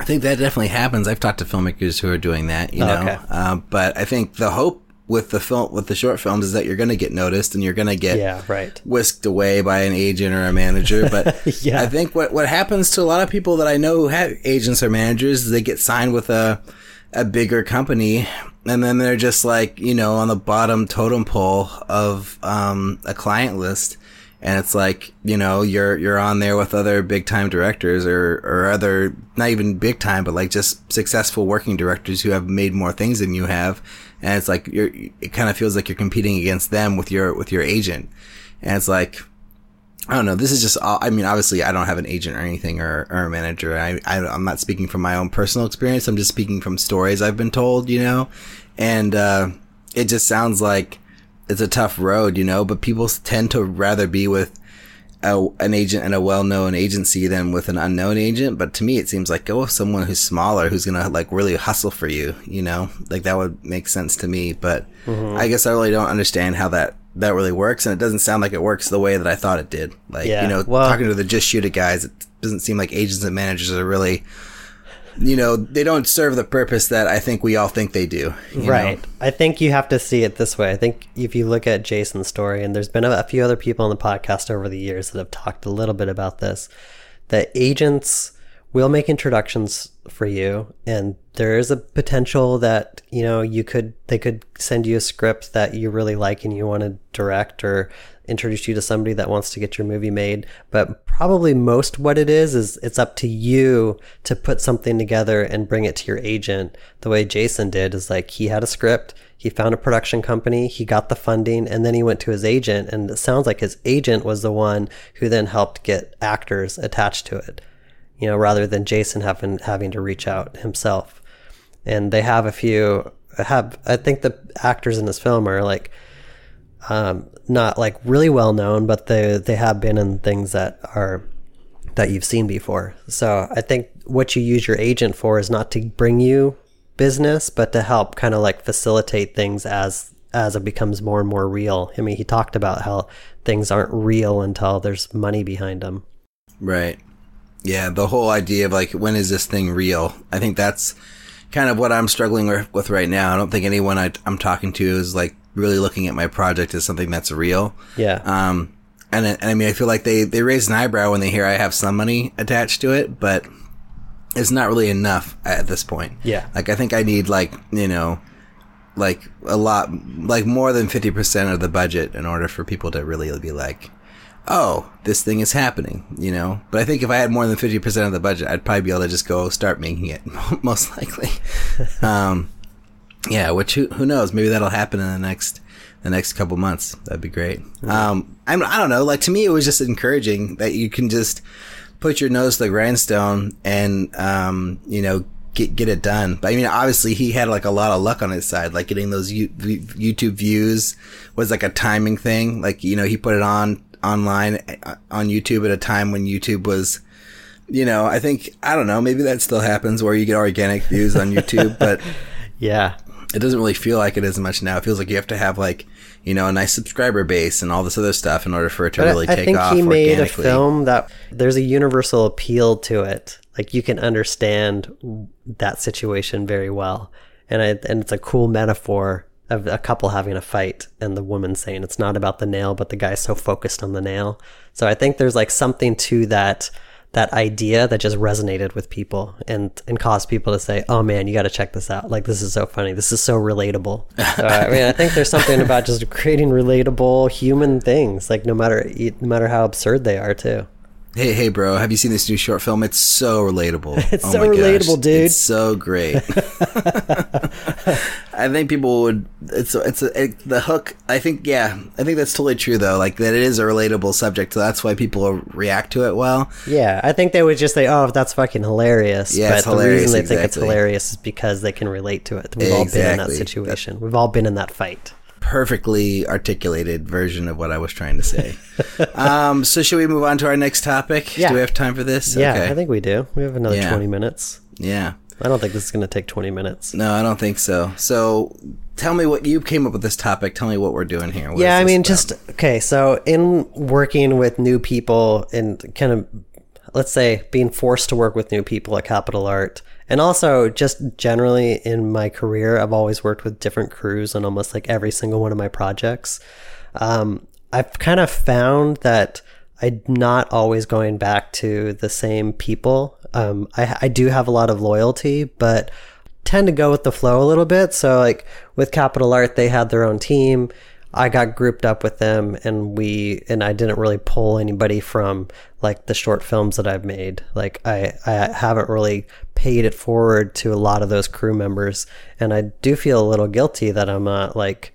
I think that definitely happens. I've talked to filmmakers who are doing that, you Oh, know. okay. Uh, but I think the hope with the film with the short films is that you're going to get noticed and you're going to get Yeah, right. whisked away by an agent or a manager. But [LAUGHS] Yeah. I think what what happens to a lot of people that I know who have agents or managers is they get signed with a a bigger company and then they're just like you know on the bottom totem pole of um, a client list. And it's like you know you're you're on there with other big time directors or or other not even big time but like just successful working directors who have made more things than you have, and it's like you're it kind of feels like you're competing against them with your with your agent, and it's like I don't know. This is just, I mean, obviously I don't have an agent or anything or, or a manager. I, I, I'm not speaking from my own personal experience. I'm just speaking from stories I've been told, you know, and, uh, it just sounds like it's a tough road, you know, but people tend to rather be with a, an agent and a well-known agency than with an unknown agent. But to me, it seems like go with someone who's smaller, who's going to like really hustle for you, you know, like that would make sense to me. But mm-hmm. I guess I really don't understand how that, that really works. And it doesn't sound like it works the way that I thought it did. Like, Yeah, you know, well- talking to the just shoot it guys, it doesn't seem like agents and managers are really, you know, they don't serve the purpose that I think we all think they do. you know? Right. I think you have to see it this way. I think if you look at Jason's story, and there's been a, a few other people on the podcast over the years that have talked a little bit about this, that agents will make introductions for you, and there is a potential that you know you could they could send you a script that you really like and you want to direct or introduce you to somebody that wants to get your movie made. But probably most what it is is it's up to you to put something together and bring it to your agent. The way jason did is like he had a script he found a production company he got the funding and then he went to his agent. And it sounds like his agent was the one who then helped get actors attached to it you know rather than jason having having to reach out himself and they have a few have i think the actors in this film are like um, not like really well known, but they they have been in things that are that you've seen before. So I think what you use your agent for is not to bring you business, but to help kind of like facilitate things as as it becomes more and more real. I mean, he talked about how things aren't real until there's money behind them. Right. Yeah, the whole idea of like when is this thing real? I think that's kind of what I'm struggling with, right now. I don't think anyone I, I'm talking to is like really looking at my project as something that's real. Yeah. Um, and, I- and I mean, I feel like they, they raise an eyebrow when they hear I have some money attached to it, but it's not really enough at this point. Yeah. Like, I think I need like, you know, like a lot, like more than 50% of the budget in order for people to really be like, oh, this thing is happening, you know? But I think if I had more than 50% of the budget, I'd probably be able to just go start making it, [LAUGHS] most likely. [LAUGHS] um, yeah, which who, who knows? Maybe that'll happen in the next the next couple months. That'd be great. Um, I'm, I don't know. Like to me, it was just encouraging that you can just put your nose to the grindstone and um, you know get get it done. But I mean, obviously, he had like a lot of luck on his side. Like getting those U- YouTube views was like a timing thing. Like you know, he put it on online uh, on YouTube at a time when YouTube was. You know, I think I don't know. Maybe that still happens where you get organic views on YouTube, but [LAUGHS] yeah. it doesn't really feel like it as much now. It feels like you have to have like, you know, a nice subscriber base and all this other stuff in order for it to But I- really I take think off he made a film that there's a universal appeal to it. Like you can understand that situation very well, and I, and it's a cool metaphor of a couple having a fight and the woman saying it's not about the nail, but the guy's so focused on the nail. So I think there's like something to that that idea that just resonated with people and and caused people to say, "Oh man, you got to check this out! Like this is so funny. This is so relatable." So, I mean, I think there's something about just creating relatable human things, like no matter no matter how absurd they are, too. Hey, hey, bro, have you seen this new short film? It's so relatable. [LAUGHS] It's Oh so my gosh, relatable, dude. It's so great. [LAUGHS] I think people would. It's it's a, it, the hook. I think yeah. I think that's totally true though. Like that it is a relatable subject, so that's why people react to it well. Yeah, I think they would just say, "Oh, that's fucking hilarious." Yeah, but the reason they think it's hilarious is because they can relate to it. We've all been in that Exactly. situation. We've all been in that fight. Perfectly articulated version of what I was trying to say. [LAUGHS] um, so should we move on to our next topic? Yeah. Do we have time for this? Yeah, Okay. I think we do. We have another Yeah. twenty minutes. yeah. I don't think this is going to take twenty minutes. No, I don't think so. So tell me what you came up with this topic. Tell me what we're doing here. What yeah, I mean, about? just okay. So, in working with new people and kind of, let's say, being forced to work with new people at Capital Art, and also just generally in my career, I've always worked with different crews on almost like every single one of my projects. Um, I've kind of found that I'm not always going back to the same people. Um, I, I do have a lot of loyalty, but tend to go with the flow a little bit. So like with Capital Art, they had their own team. I got grouped up with them and we and I didn't really pull anybody from like the short films that I've made. Like I I haven't really paid it forward to a lot of those crew members and I do feel a little guilty that I'm not like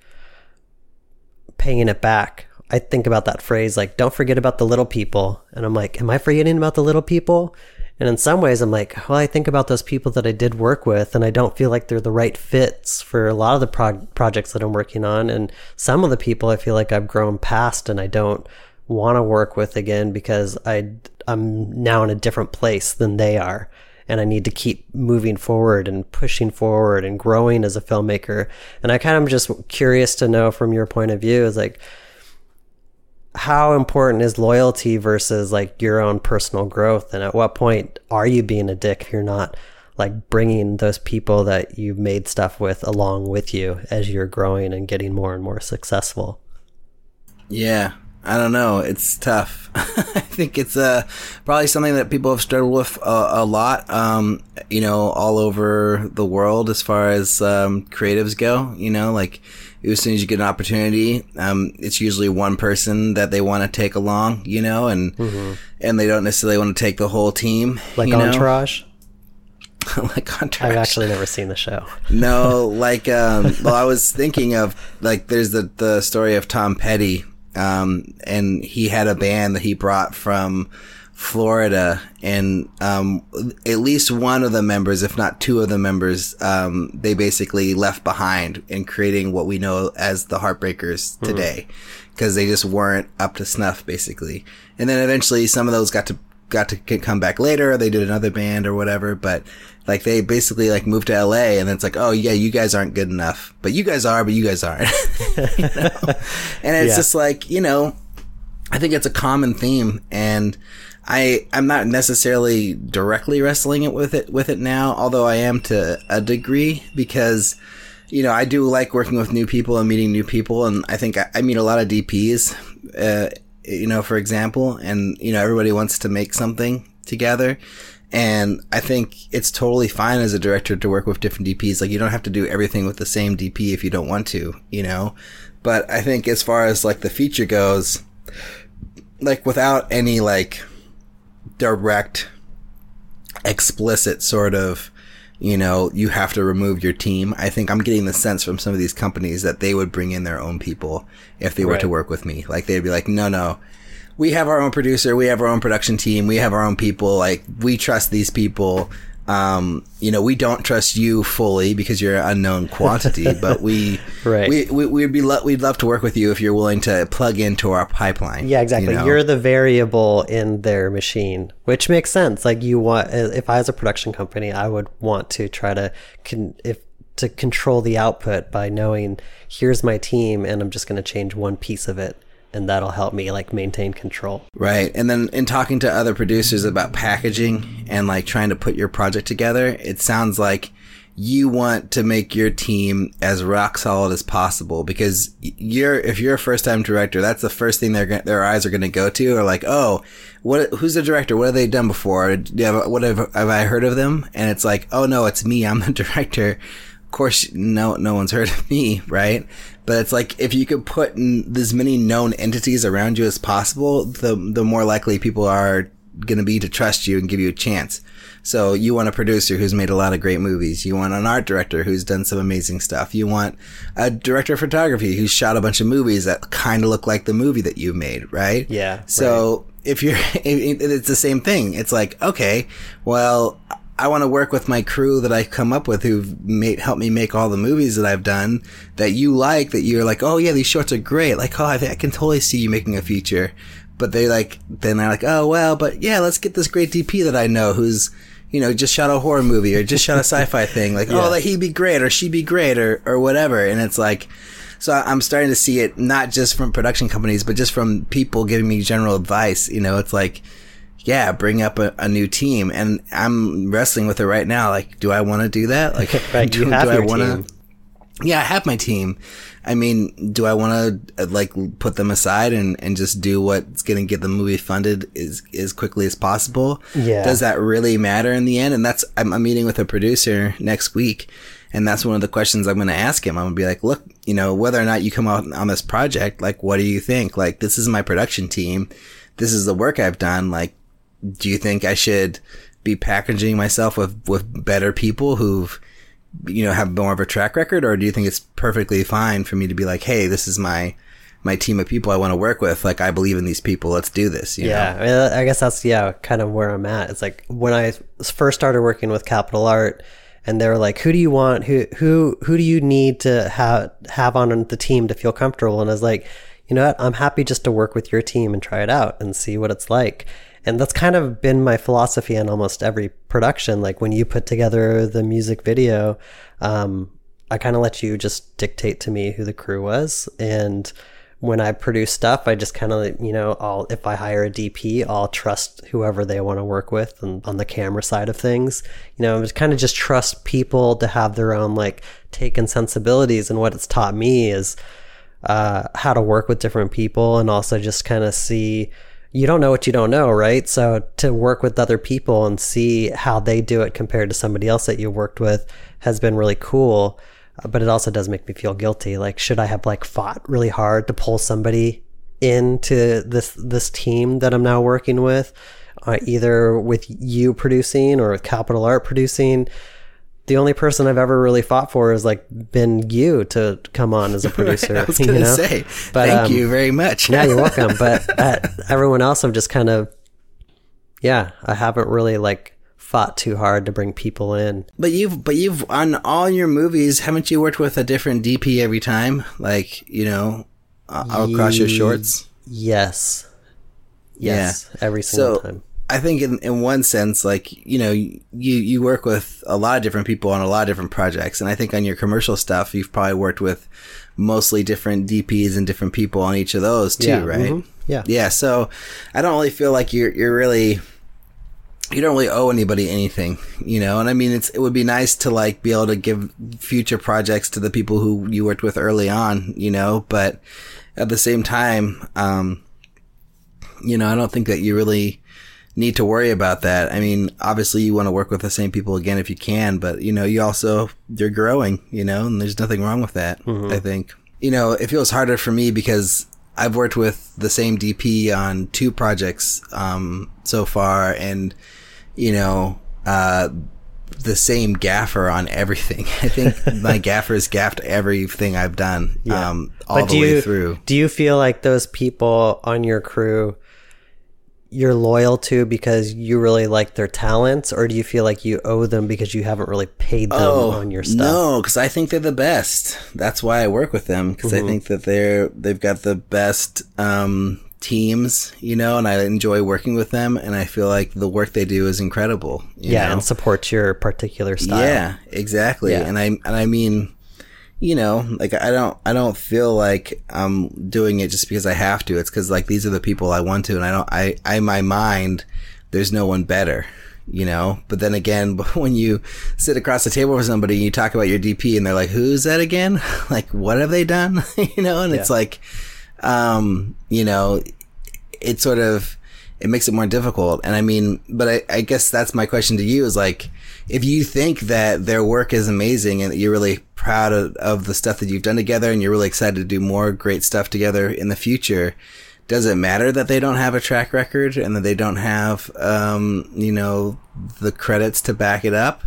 paying it back. I think about that phrase like don't forget about the little people and I'm like am I forgetting about the little people? And in some ways I'm like well I think about those people that I did work with and I don't feel like they're the right fits for a lot of the projects that I'm working on and some of the people I feel like I've grown past and I don't want to work with again because I I'm now in a different place than they are and I need to keep moving forward and pushing forward and growing as a filmmaker. And I kind of just curious to know from your point of view is like how important is loyalty versus like your own personal growth and at what point are you being a dick if you're not like bringing those people that you've made stuff with along with you as you're growing and getting more and more successful Yeah, I don't know. It's tough. [LAUGHS] I think it's uh, probably something that people have struggled with a, a lot, um, you know, all over the world as far as um, creatives go. You know, like as soon as you get an opportunity, um, it's usually one person that they want to take along, you know, and and they don't necessarily want to take the whole team. like you know? entourage [LAUGHS] like Entourage. i've actually never seen the show [LAUGHS] No, [LAUGHS] like um well I was thinking of like there's the the story of Tom Petty um and he had a band that he brought from Florida and um at least one of the members if not two of the members um they basically left behind in creating what we know as the Heartbreakers today because they just weren't up to snuff basically and then eventually some of those got to got to come back later. They did another band or whatever, but like they basically like moved to LA and it's like, oh yeah, you guys aren't good enough, but you guys are, but you guys aren't. [LAUGHS] You know? [LAUGHS] And it's Yeah. just like, you know, I think it's a common theme and I, I'm not necessarily directly wrestling it with it, with it now, although I am to a degree because, you know, I do like working with new people and meeting new people. And I think I, I meet a lot of DPs, uh, you know, for example, and, you know, everybody wants to make something together. And I think it's totally fine as a director to work with different DPs. Like, you don't have to do everything with the same DP if you don't want to, you know? But I think as far as like the feature goes, like without any like direct explicit sort of you know you have to remove your team. I think i'm getting the sense from some of these companies that they would bring in their own people if they were to work with me. Like they'd be like no no. We have our own producer. We have our own production team. We have our own people. Like we trust these people um you know we don't trust you fully because you're an unknown quantity [LAUGHS] but we Right. we, we we'd be lo- we'd love to work with you if you're willing to plug into our pipeline Yeah, exactly. you know? Are the variable in their machine, which makes sense. Like you want, if I was a production company, I would want to try to con- if to control the output by knowing here's my team, and I'm just going to change one piece of it, and that'll help me like maintain control. Right. And then in talking to other producers about packaging and like trying to put your project together, it sounds like you want to make your team as rock solid as possible because you're if you're a first time director, that's the first thing they're their eyes are going to go to are like, "Oh, what who's the director? What have they done before? Do have, what have, have I heard of them?" And it's like, "Oh no, it's me. I'm the [LAUGHS] director." Of course, no no one's heard of me, right? But it's like if you could put as many known entities around you as possible, the the more likely people are going to be to trust you and give you a chance. So you want a producer who's made a lot of great movies. You want an art director who's done some amazing stuff. You want a director of photography who's shot a bunch of movies that kind of look like the movie that you made, right? Yeah, So if you're, [LAUGHS] it- it's the same thing. It's like, okay, well, I want to work with my crew that I come up with who've made, helped me make all the movies that I've done that you like, that you're like, oh yeah, these shorts are great. Like, oh, I, I can totally see you making a feature. But they like, then they're like, oh well, but yeah, let's get this great DP that I know who's, you know, just shot a horror movie or just shot a sci-fi thing. Like, oh, Yeah. oh, that he'd be great or she'd be great or, or whatever. And it's like, so I'm starting to see it not just from production companies, but just from people giving me general advice. You know, it's like, yeah, bring up a, a new team, and I'm wrestling with it right now. Like, do I want to do that? Like, [LAUGHS] Right, you [LAUGHS] have I wanna- Yeah, I have my team. I mean, do I want to uh, like put them aside and, and just do what's going to get the movie funded as as quickly as possible? Yeah. Does that really matter in the end? And that's I'm, I'm meeting with a producer next week, and that's one of the questions I'm going to ask him. I'm going to be like, look, you know, whether or not you come out on this project, like, what do you think? Like, this is my production team. This is the work I've done. Like, do you think I should be packaging myself with with better people who've you know have more of a track record or do you think it's perfectly fine for me to be like hey this is my my team of people I want to work with like I believe in these people let's do this you Yeah, know? I, mean, I guess that's yeah, kind of where I'm at. It's like when I first started working with Capital Art, and they were like, "Who do you want? Who who who do you need to have have on the team to feel comfortable?" And I was like, "You know what? I'm happy just to work with your team and try it out and see what it's like." And that's kind of been my philosophy in almost every production. Like when you put together the music video, um, I kind of let you just dictate to me who the crew was and when I produce stuff, I just kind of, you know, I'll, if I hire a DP, I'll trust whoever they want to work with and on the camera side of things. You know, kind of just trust people to have their own like take and sensibilities. And what it's taught me is, uh, how to work with different people and also just kind of see, you don't know what you don't know, right? So to work with other people and see how they do it compared to somebody else that you worked with has been really cool. Uh, But it also does make me feel guilty. Like, should I have like fought really hard to pull somebody into this this team that I'm now working with, uh, either with you producing or with Capital Art producing? The only person I've ever really fought for is like been you to come on as a [LAUGHS] producer. I was [LAUGHS] you gonna know? say But, thank um, you very much yeah, you're welcome. [LAUGHS] But uh, everyone else, I've just kind of, yeah, I haven't really like fought too hard to bring people in. but you've but you've on all your movies haven't you worked with a different DP every time like you know uh, across your shorts Yes. Yes. Every single so time. I think in, in one sense, like, you know, you, you work with a lot of different people on a lot of different projects. And I think on your commercial stuff, you've probably worked with mostly different DPs and different people on each of those too, Yeah, right? mhm, yeah. Yeah. So I don't really feel like you're, you're really, you don't really owe anybody anything, you know? And I mean, it's, it would be nice to like be able to give future projects to the people who you worked with early on, you know? But at the same time, um, you know, I don't think that you really need to worry about that. I mean, obviously you want to work with the same people again if you can, but you know, you also, you're growing, you know, and there's nothing wrong with that, I think. You know, it feels harder for me because I've worked with the same DP on two projects, um, so far and, you know, uh, the same gaffer on everything. [LAUGHS] I think my [LAUGHS] gaffer's gaffed everything I've done, um, all But the way you, through. Do you feel like those people on your crew you're loyal to because you really like their talents, or do you feel like you owe them because you haven't really paid them on your stuff? Oh, No, because I think they're the best. That's why I work with them because Mm-hmm. I think that they're they've got the best um, teams, you know, and I enjoy working with them, and I feel like the work they do is incredible. you Yeah, know? and support your particular style. Yeah, exactly. Yeah. And I and I mean, you know, like I don't I don't feel like I'm doing it just because I have to. It's because like these are the people I want to, and I don't I I in my mind there's no one better. You know, but then again, [LAUGHS] when you sit across the table with somebody and you talk about your DP and they're like, "Who's that again? [LAUGHS] like, what have they done?" [LAUGHS] you know, and it's like, um, you know, it sort of it makes it more difficult. And I mean, but I, I guess that's my question to you is like, if you think that their work is amazing and that you're really proud of, of the stuff that you've done together and you're really excited to do more great stuff together in the future, does it matter that they don't have a track record and that they don't have, um, you know, the credits to back it up?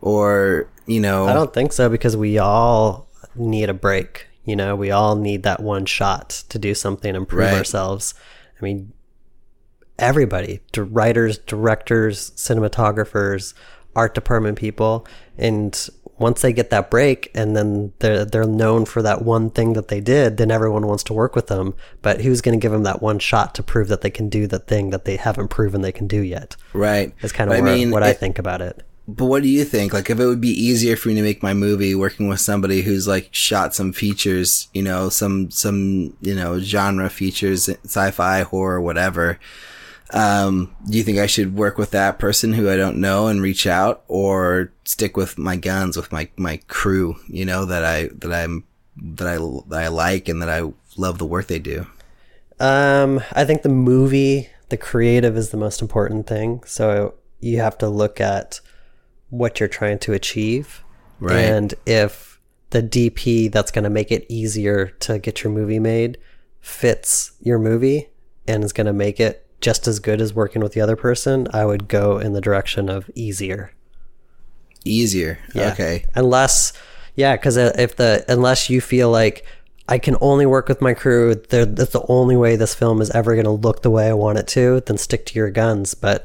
Or, you know, I don't think so because we all need a break. You know, we all need that one shot to do something and prove Right. ourselves. I mean, everybody, di- writers, directors, cinematographers, art department people, and once they get that break and then they're they're known for that one thing that they did, then everyone wants to work with them. But who's going to give them that one shot to prove that they can do the thing that they haven't proven they can do yet? right. Is kind of I mean, what I think about it. But what do you think? Like, if it would be easier for me to make my movie working with somebody who's like shot some features, you know, some, some, you know, genre features, sci-fi, horror, whatever. Um, do you think I should work with that person who I don't know and reach out or stick with my guns, with my, my crew, you know, that I, that I'm, that I, that I like and that I love the work they do? Um, I think the movie, the creative is the most important thing. So you have to look at what you're trying to achieve. Right. And if the DP that's going to make it easier to get your movie made fits your movie and is going to make it just as good as working with the other person, I would go in the direction of easier. Easier. Yeah. Okay. Unless, yeah, because uh, if the unless you feel like I can only work with my crew, that's the only way this film is ever going to look the way I want it to, then stick to your guns. But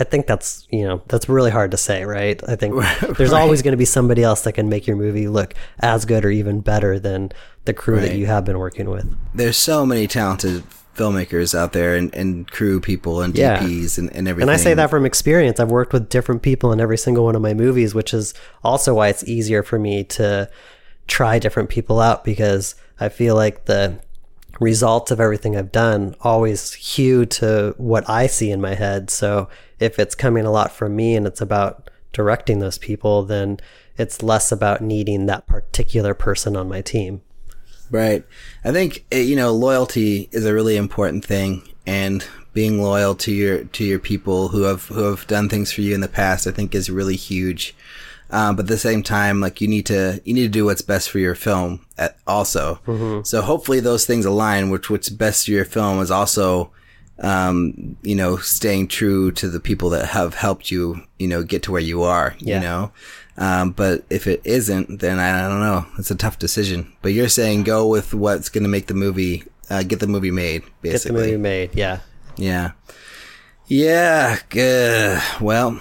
I think that's you know that's really hard to say, right? I think [LAUGHS] there's Right. always going to be somebody else that can make your movie look as good or even better than the crew that you have been working with. there's so many talented filmmakers out there and, and crew people and Yeah. DPs and, and everything. And I say that from experience. I've worked with different people in every single one of my movies, which is also why it's easier for me to try different people out because I feel like the results of everything I've done always hew to what I see in my head. So if it's coming a lot from me and it's about directing those people, then it's less about needing that particular person on my team. Right. I think eh, you know loyalty is a really important thing, and being loyal to your to your people who have who have done things for you in the past, I think, is really huge. Um, but at the same time, like you need to you need to do what's best for your film at, also. So hopefully those things align. Which what's best for your film is also, um, you know, staying true to the people that have helped you, you know, get to where you are. Yeah. You know. Um, but if it isn't, then I, don't know. It's a tough decision. But you're saying go with what's going to make the movie, uh, get the movie made, basically. Get the movie made. Yeah. Yeah. Yeah. Good. Well,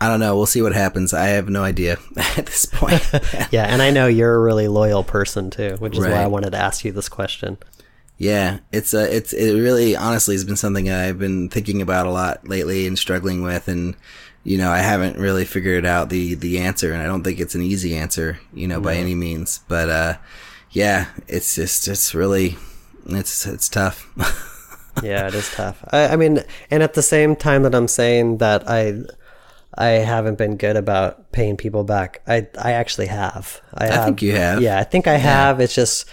I don't know. We'll see what happens. I have no idea [LAUGHS] at this point. [LAUGHS] Yeah. And I know you're a really loyal person too, which is why I wanted to ask you this question. yeah. It's uh, it's, it really honestly has been something I've been thinking about a lot lately and struggling with. And, you know, I haven't really figured out the, the answer. And I don't think it's an easy answer, you know, by any means. But, uh, yeah, it's just, it's really, it's, it's tough. [LAUGHS] yeah, it is tough. I, I mean, and at the same time that I'm saying that I, I haven't been good about paying people back. I, I actually have. I, have, think you have. Yeah, I think I have. It's just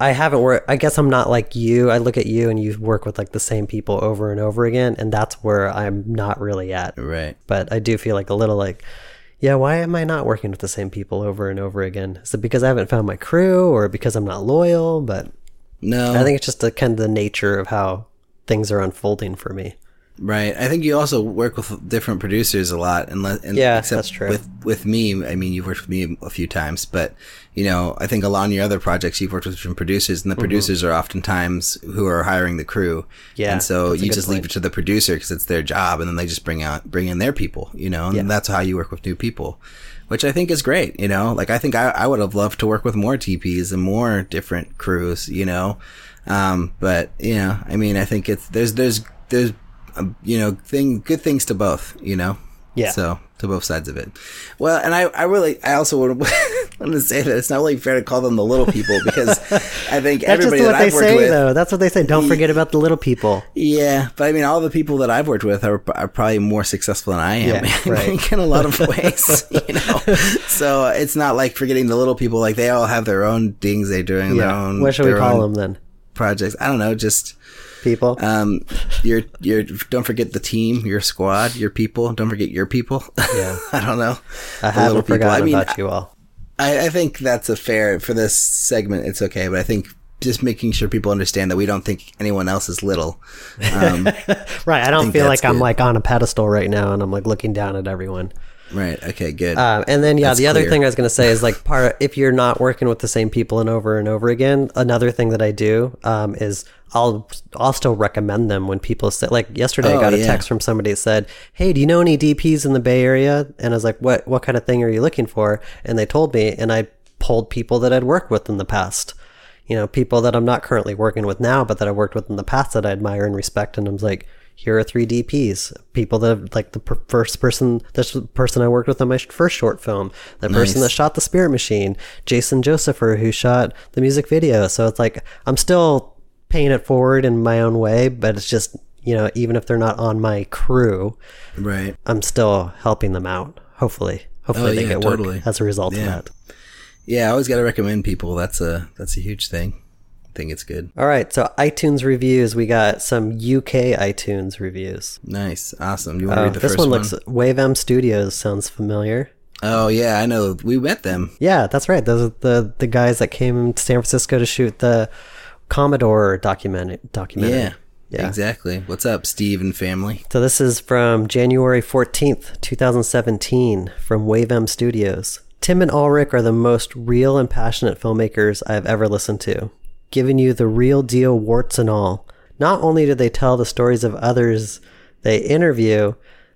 I haven't worked. I guess I'm not like you. I look at you and you work with like the same people over and over again, and that's where I'm not really at. right. But I do feel like a little like. Yeah, why am I not working with the same people over and over again? Is it because I haven't found my crew or because I'm not loyal? But No. I think it's just the kind of the nature of how things are unfolding for me. Right. I think you also work with different producers a lot, and, Yeah, except that's true. With with me, I mean, you've worked with me a few times, but you know, I think a lot of your other projects you've worked with different producers, and the producers are oftentimes who are hiring the crew. Mm-hmm. Yeah, and so you just point. leave it to the producer because it's their job, and then they just bring out bring in their people. You know, and Yeah. that's how you work with new people. Which I think is great, you know. Like I think I, I would have loved to work with more DPs and more different crews, you know. Um, but you know, I mean, I think it's there's there's there's um, you know thing good things to both, you know. Yeah. So to both sides of it. Well, and I I really I also would want to say that it's not really fair to call them the little people because [LAUGHS] I think That's just what that they I've worked say, with. though. That's what they say. Don't forget about the little people. Yeah, but I mean, all the people that I've worked with are, are probably more successful than I am Yeah, [LAUGHS] right. in a lot of [LAUGHS] ways, you know. So it's not like forgetting the little people. Like they all have their own things they're doing, their Yeah. own. What should we call them then? Projects. I don't know. Just People. um, your your. Don't forget the team, your squad, your people. Don't forget your people. [LAUGHS] Yeah. I don't know. I The haven't forgotten I mean, about you all. I, I think that's a fair for this segment. It's okay, but I think just making sure people understand that we don't think anyone else is little. Um, [LAUGHS] right. I don't think feel like I'm like on a pedestal right now and I'm like looking down at everyone. right. Okay. Good. Um, and then yeah, That's the other clear. thing I was going to say is like part if you're not working with the same people and over and over again, another thing that I do um, is I'll I'll still recommend them when people say like yesterday Oh, I got a yeah. text from somebody that said, "Hey, do you know any DPs in the Bay Area?" And I was like, "What what kind of thing are you looking for?" And they told me, and I pulled people that I'd worked with in the past. You know, people that I'm not currently working with now, but that I worked with in the past that I admire and respect. And I was like, here are three DPs, people that like the per- first person, this person I worked with on my sh- first short film, the person that shot the Spirit Machine, Jason Josepher, who shot the music video. So it's like I'm still paying it forward in my own way, but it's just you know, even if they're not on my crew, right. I'm still helping them out. Hopefully, hopefully Oh, they yeah, get totally. work as a result Yeah. of that. Yeah. I always got to recommend people. That's a that's a huge thing. I think it's good. All right, so iTunes reviews. We got some UK iTunes reviews. Nice. Awesome. You want to Oh, read the this first one This one? looks Wave M Studios sounds familiar. Oh yeah, I know. We met them. Yeah, that's right. Those are the the guys that came to San Francisco to shoot the Commodore document documentary. Yeah. Yeah. Exactly. What's up, Steve and family? So this is from January 14th, 2017 from Wave M Studios. Tim and Alrik are the most real and passionate filmmakers I have ever listened to, giving you the real deal warts and all. Not only do they tell the stories of others they interview,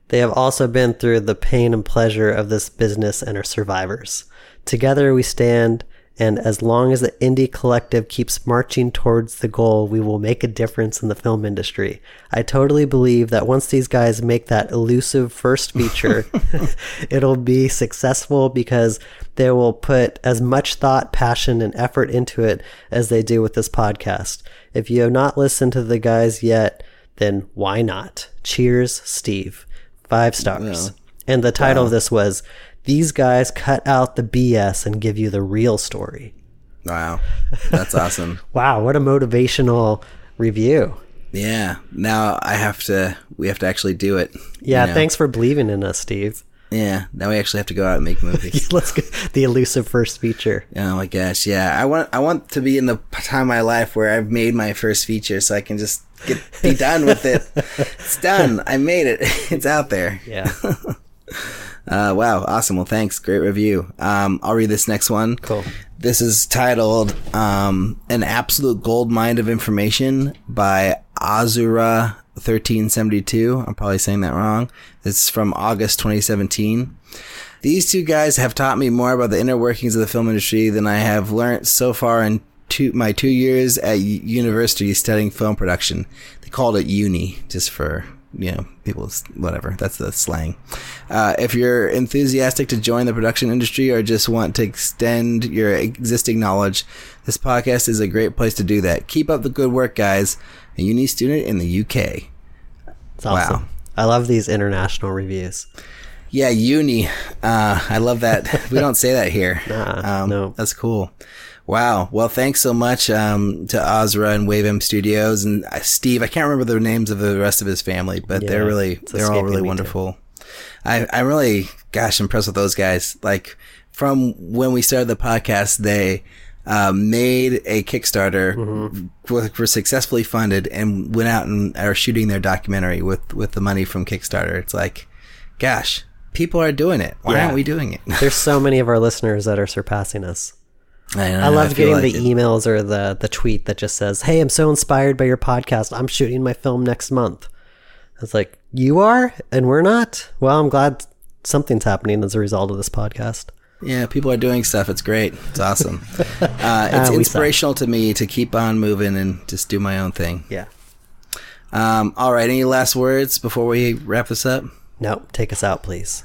they have also been through the pain and pleasure of this business and are survivors. Together we stand, and as long as the indie collective keeps marching towards the goal, we will make a difference in the film industry. I totally believe that once these guys make that elusive first feature, [LAUGHS] [LAUGHS] it'll be successful because they will put as much thought, passion, and effort into it as they do with this podcast. If you have not listened to the guys yet, then why not? Cheers, Steve. Five stars. Well, and the title of this was These Guys Cut Out the BS and Give You the Real Story. Wow. That's awesome. [LAUGHS] Wow, what a motivational review. Yeah. Now I have to. We have to actually do it. Yeah, you know? thanks for believing in us, Steve. Yeah. Now we actually have to go out and make movies. [LAUGHS] Let's get the elusive first feature. oh my gosh. Yeah. I want. I want to be in the time of my life where I've made my first feature, so I can just get be done with it. [LAUGHS] It's done. I made it. It's out there. Yeah. Uh, wow, awesome. Well, thanks. Great review. Um, I'll read this next one. Cool. This is titled um, "An Absolute Gold Mine of Information" by Azura. 1372. I'm probably saying that wrong. It's from August 2017. These two guys have taught me more about the inner workings of the film industry than I have learnt so far in two, my two years at university studying film production. They called it uni just for you know people whatever that's the slang uh, if you're enthusiastic to join the production industry or just want to extend your existing knowledge this podcast is a great place to do that keep up the good work guys a uni student in the uk It's awesome. Wow. I love these international reviews. Yeah, uni. Uh, I love that. [LAUGHS] We don't say that here. Nah, um, no. That's cool. Wow. Well, thanks so much um, to Ozra and Wave M Studios and uh, Steve. I can't remember the names of the rest of his family, but they're really they're all really too. wonderful. I I'm really gosh impressed with those guys. Like from when we started the podcast, they uh, made a Kickstarter, Mm-hmm. were, were successfully funded, and went out and are shooting their documentary with with the money from Kickstarter. It's like, gosh, people are doing it. Why Yeah. aren't we doing it? There's so [LAUGHS] many of our listeners that are surpassing us. I, I love getting like the it. emails or the the tweet that just says, "Hey, I'm so inspired by your podcast. I'm shooting my film next month." It's like, "You are and we're not?" Well, I'm glad something's happening as a result of this podcast. Yeah, people are doing stuff. It's great. It's awesome. [LAUGHS] uh, it's suck. inspirational to me to keep on moving and just do my own thing. Yeah. Um, all right. Any last words before we wrap this up? No, take us out, please.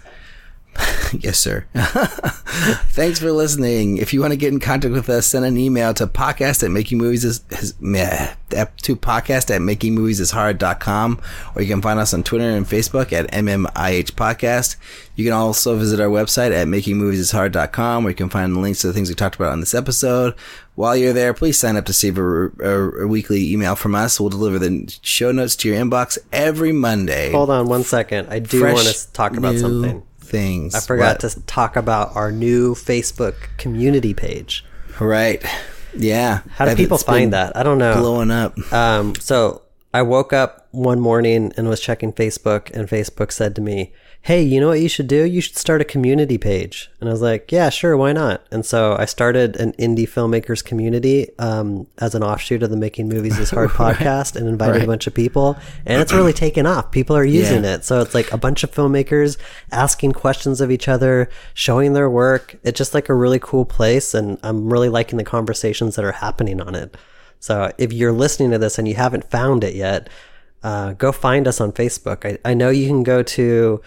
[LAUGHS] yes, sir. [LAUGHS] Thanks for listening. If you want to get in contact with us, send an email to podcast at making movies is, is meh, to podcast at making movies is hard.com or you can find us on Twitter and Facebook at MMIH podcast. You can also visit our website at make movies is makingmoviesishard.com where you can find the links to the things we talked about on this episode. While you're there, please sign up to receive a, a, a weekly email from us. We'll deliver the show notes to your inbox every Monday. Hold on one second. I do Fresh want to talk about something. Things. I forgot What? to talk about our new Facebook community page. Right. Yeah. How do I've- people find that? I don't know. Blowing up. Um, so I woke up one morning and was checking Facebook, and Facebook said to me, Hey, you know what you should do? You should start a community page. And I was like, Yeah, sure, why not? And so I started an indie filmmakers community um, as an offshoot of the Making Movies is Hard [LAUGHS] podcast and invited a bunch of people. And it's really taken off. People are using Yeah. it. So it's like a bunch of filmmakers asking questions of each other, showing their work. It's just like a really cool place. And I'm really liking the conversations that are happening on it. So if you're listening to this and you haven't found it yet, uh, go find us on Facebook. I, I know you can go to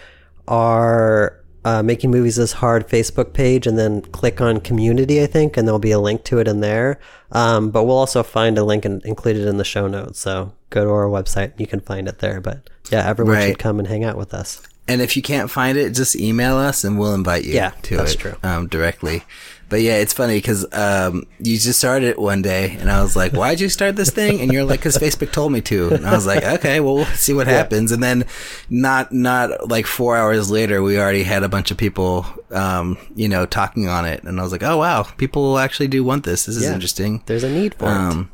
our uh, Making Movies is Hard Facebook page and then click on community, I think, and there'll be a link to it in there. Um, but we'll also find a link and include it in the show notes. So go to our website, you can find it there. But yeah, everyone Right. should come and hang out with us. And if you can't find it, just email us and we'll invite you Yeah, to that's it true. Um, directly. But yeah, it's funny because um, you just started it one day, and I was like, "Why'd you start this thing?" And you're like, "Cause Facebook told me to." And I was like, "Okay, well, we'll see what happens." And then, not not like four hours later, we already had a bunch of people, um, you know, talking on it, and I was like, "Oh wow, people actually do want this. This is Yeah. interesting." There's a need for it. Um,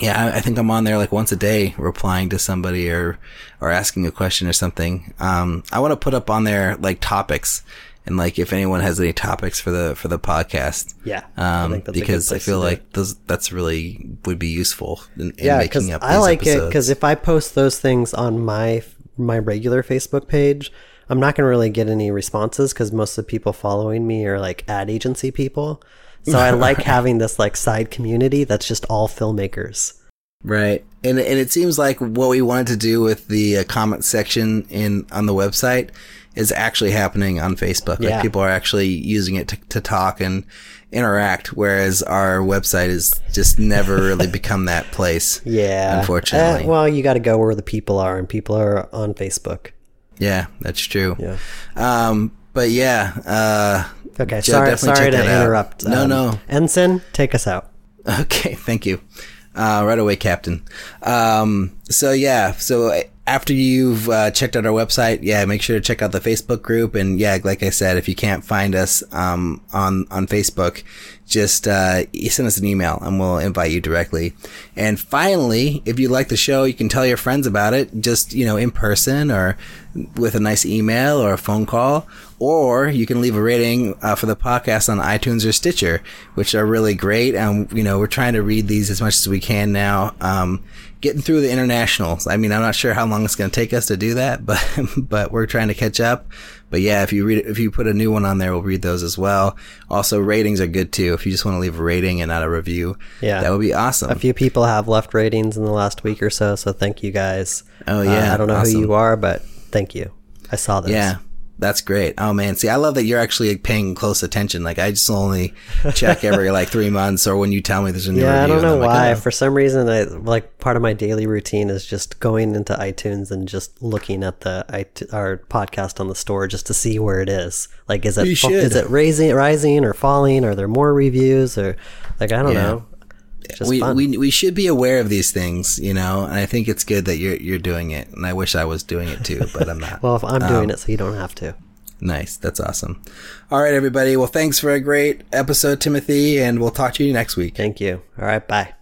yeah, I, I think I'm on there like once a day, replying to somebody or or asking a question or something. Um, I want to put up on there like topics and like if anyone has any topics for the for the podcast. Yeah, um, think that's a good because I feel like those that's really would be useful in, in yeah because making up. i like it because if i post those things on my my regular facebook page i'm not going to really get any responses because most of the people following me are like ad agency people so i [LAUGHS] like having this like side community that's just all filmmakers Right. And and it seems like what we wanted to do with the uh, comment section in on the website is actually happening on Facebook. Yeah. Like people are actually using it to, to talk and interact, whereas our website has just never really [LAUGHS] become that place. yeah Unfortunately. Uh, well you got to go where the people are and people are on facebook Yeah, that's true. yeah Um, but yeah, uh, okay sorry sorry to interrupt No, Um, no. ensign take us out [LAUGHS] Okay, thank you. Uh, right away, Captain. Um, so yeah, so after you've uh, checked out our website, yeah, make sure to check out the Facebook group. And yeah, like I said, if you can't find us um, on on Facebook, just uh, send us an email and we'll invite you directly. And finally, if you like the show, you can tell your friends about it, just you know, in person or with a nice email or a phone call, or you can leave a rating uh, for the podcast on iTunes or Stitcher, which are really great. And you know, we're trying to read these as much as we can now. Um, getting through the internationals. I mean, I'm not sure how long it's going to take us to do that, [LAUGHS] but but we're trying to catch up. But yeah, if you read if you put a new one on there, we'll read those as well. Also, ratings are good too. If you just want to leave a rating and not a review, Yeah. that would be awesome. a few people have left ratings in the last week or so so thank you guys Oh, Uh, yeah, i don't know awesome. who you are but thank you i saw this Yeah. That's great. Oh man, see, I love that you're actually paying close attention. Like I just only check every [LAUGHS] like three months, or when you tell me there's a new Yeah, I don't know like, why. oh. For some reason, I like part of my daily routine is just going into iTunes and just looking at the our podcast on the store just to see where it is. Like, is it You fa- should. is it raising, rising, or falling? Are there more reviews? Or like I don't Yeah. know. We, fun. we we should be aware of these things, you know. And I think it's good that you're you're doing it. And I wish I was doing it too, but I'm not. [LAUGHS] well, if I'm doing Um, it, so you don't have to. Nice, that's awesome. All right, everybody. Well, thanks for a great episode, Timothy, and we'll talk to you next week. Thank you. All right, bye.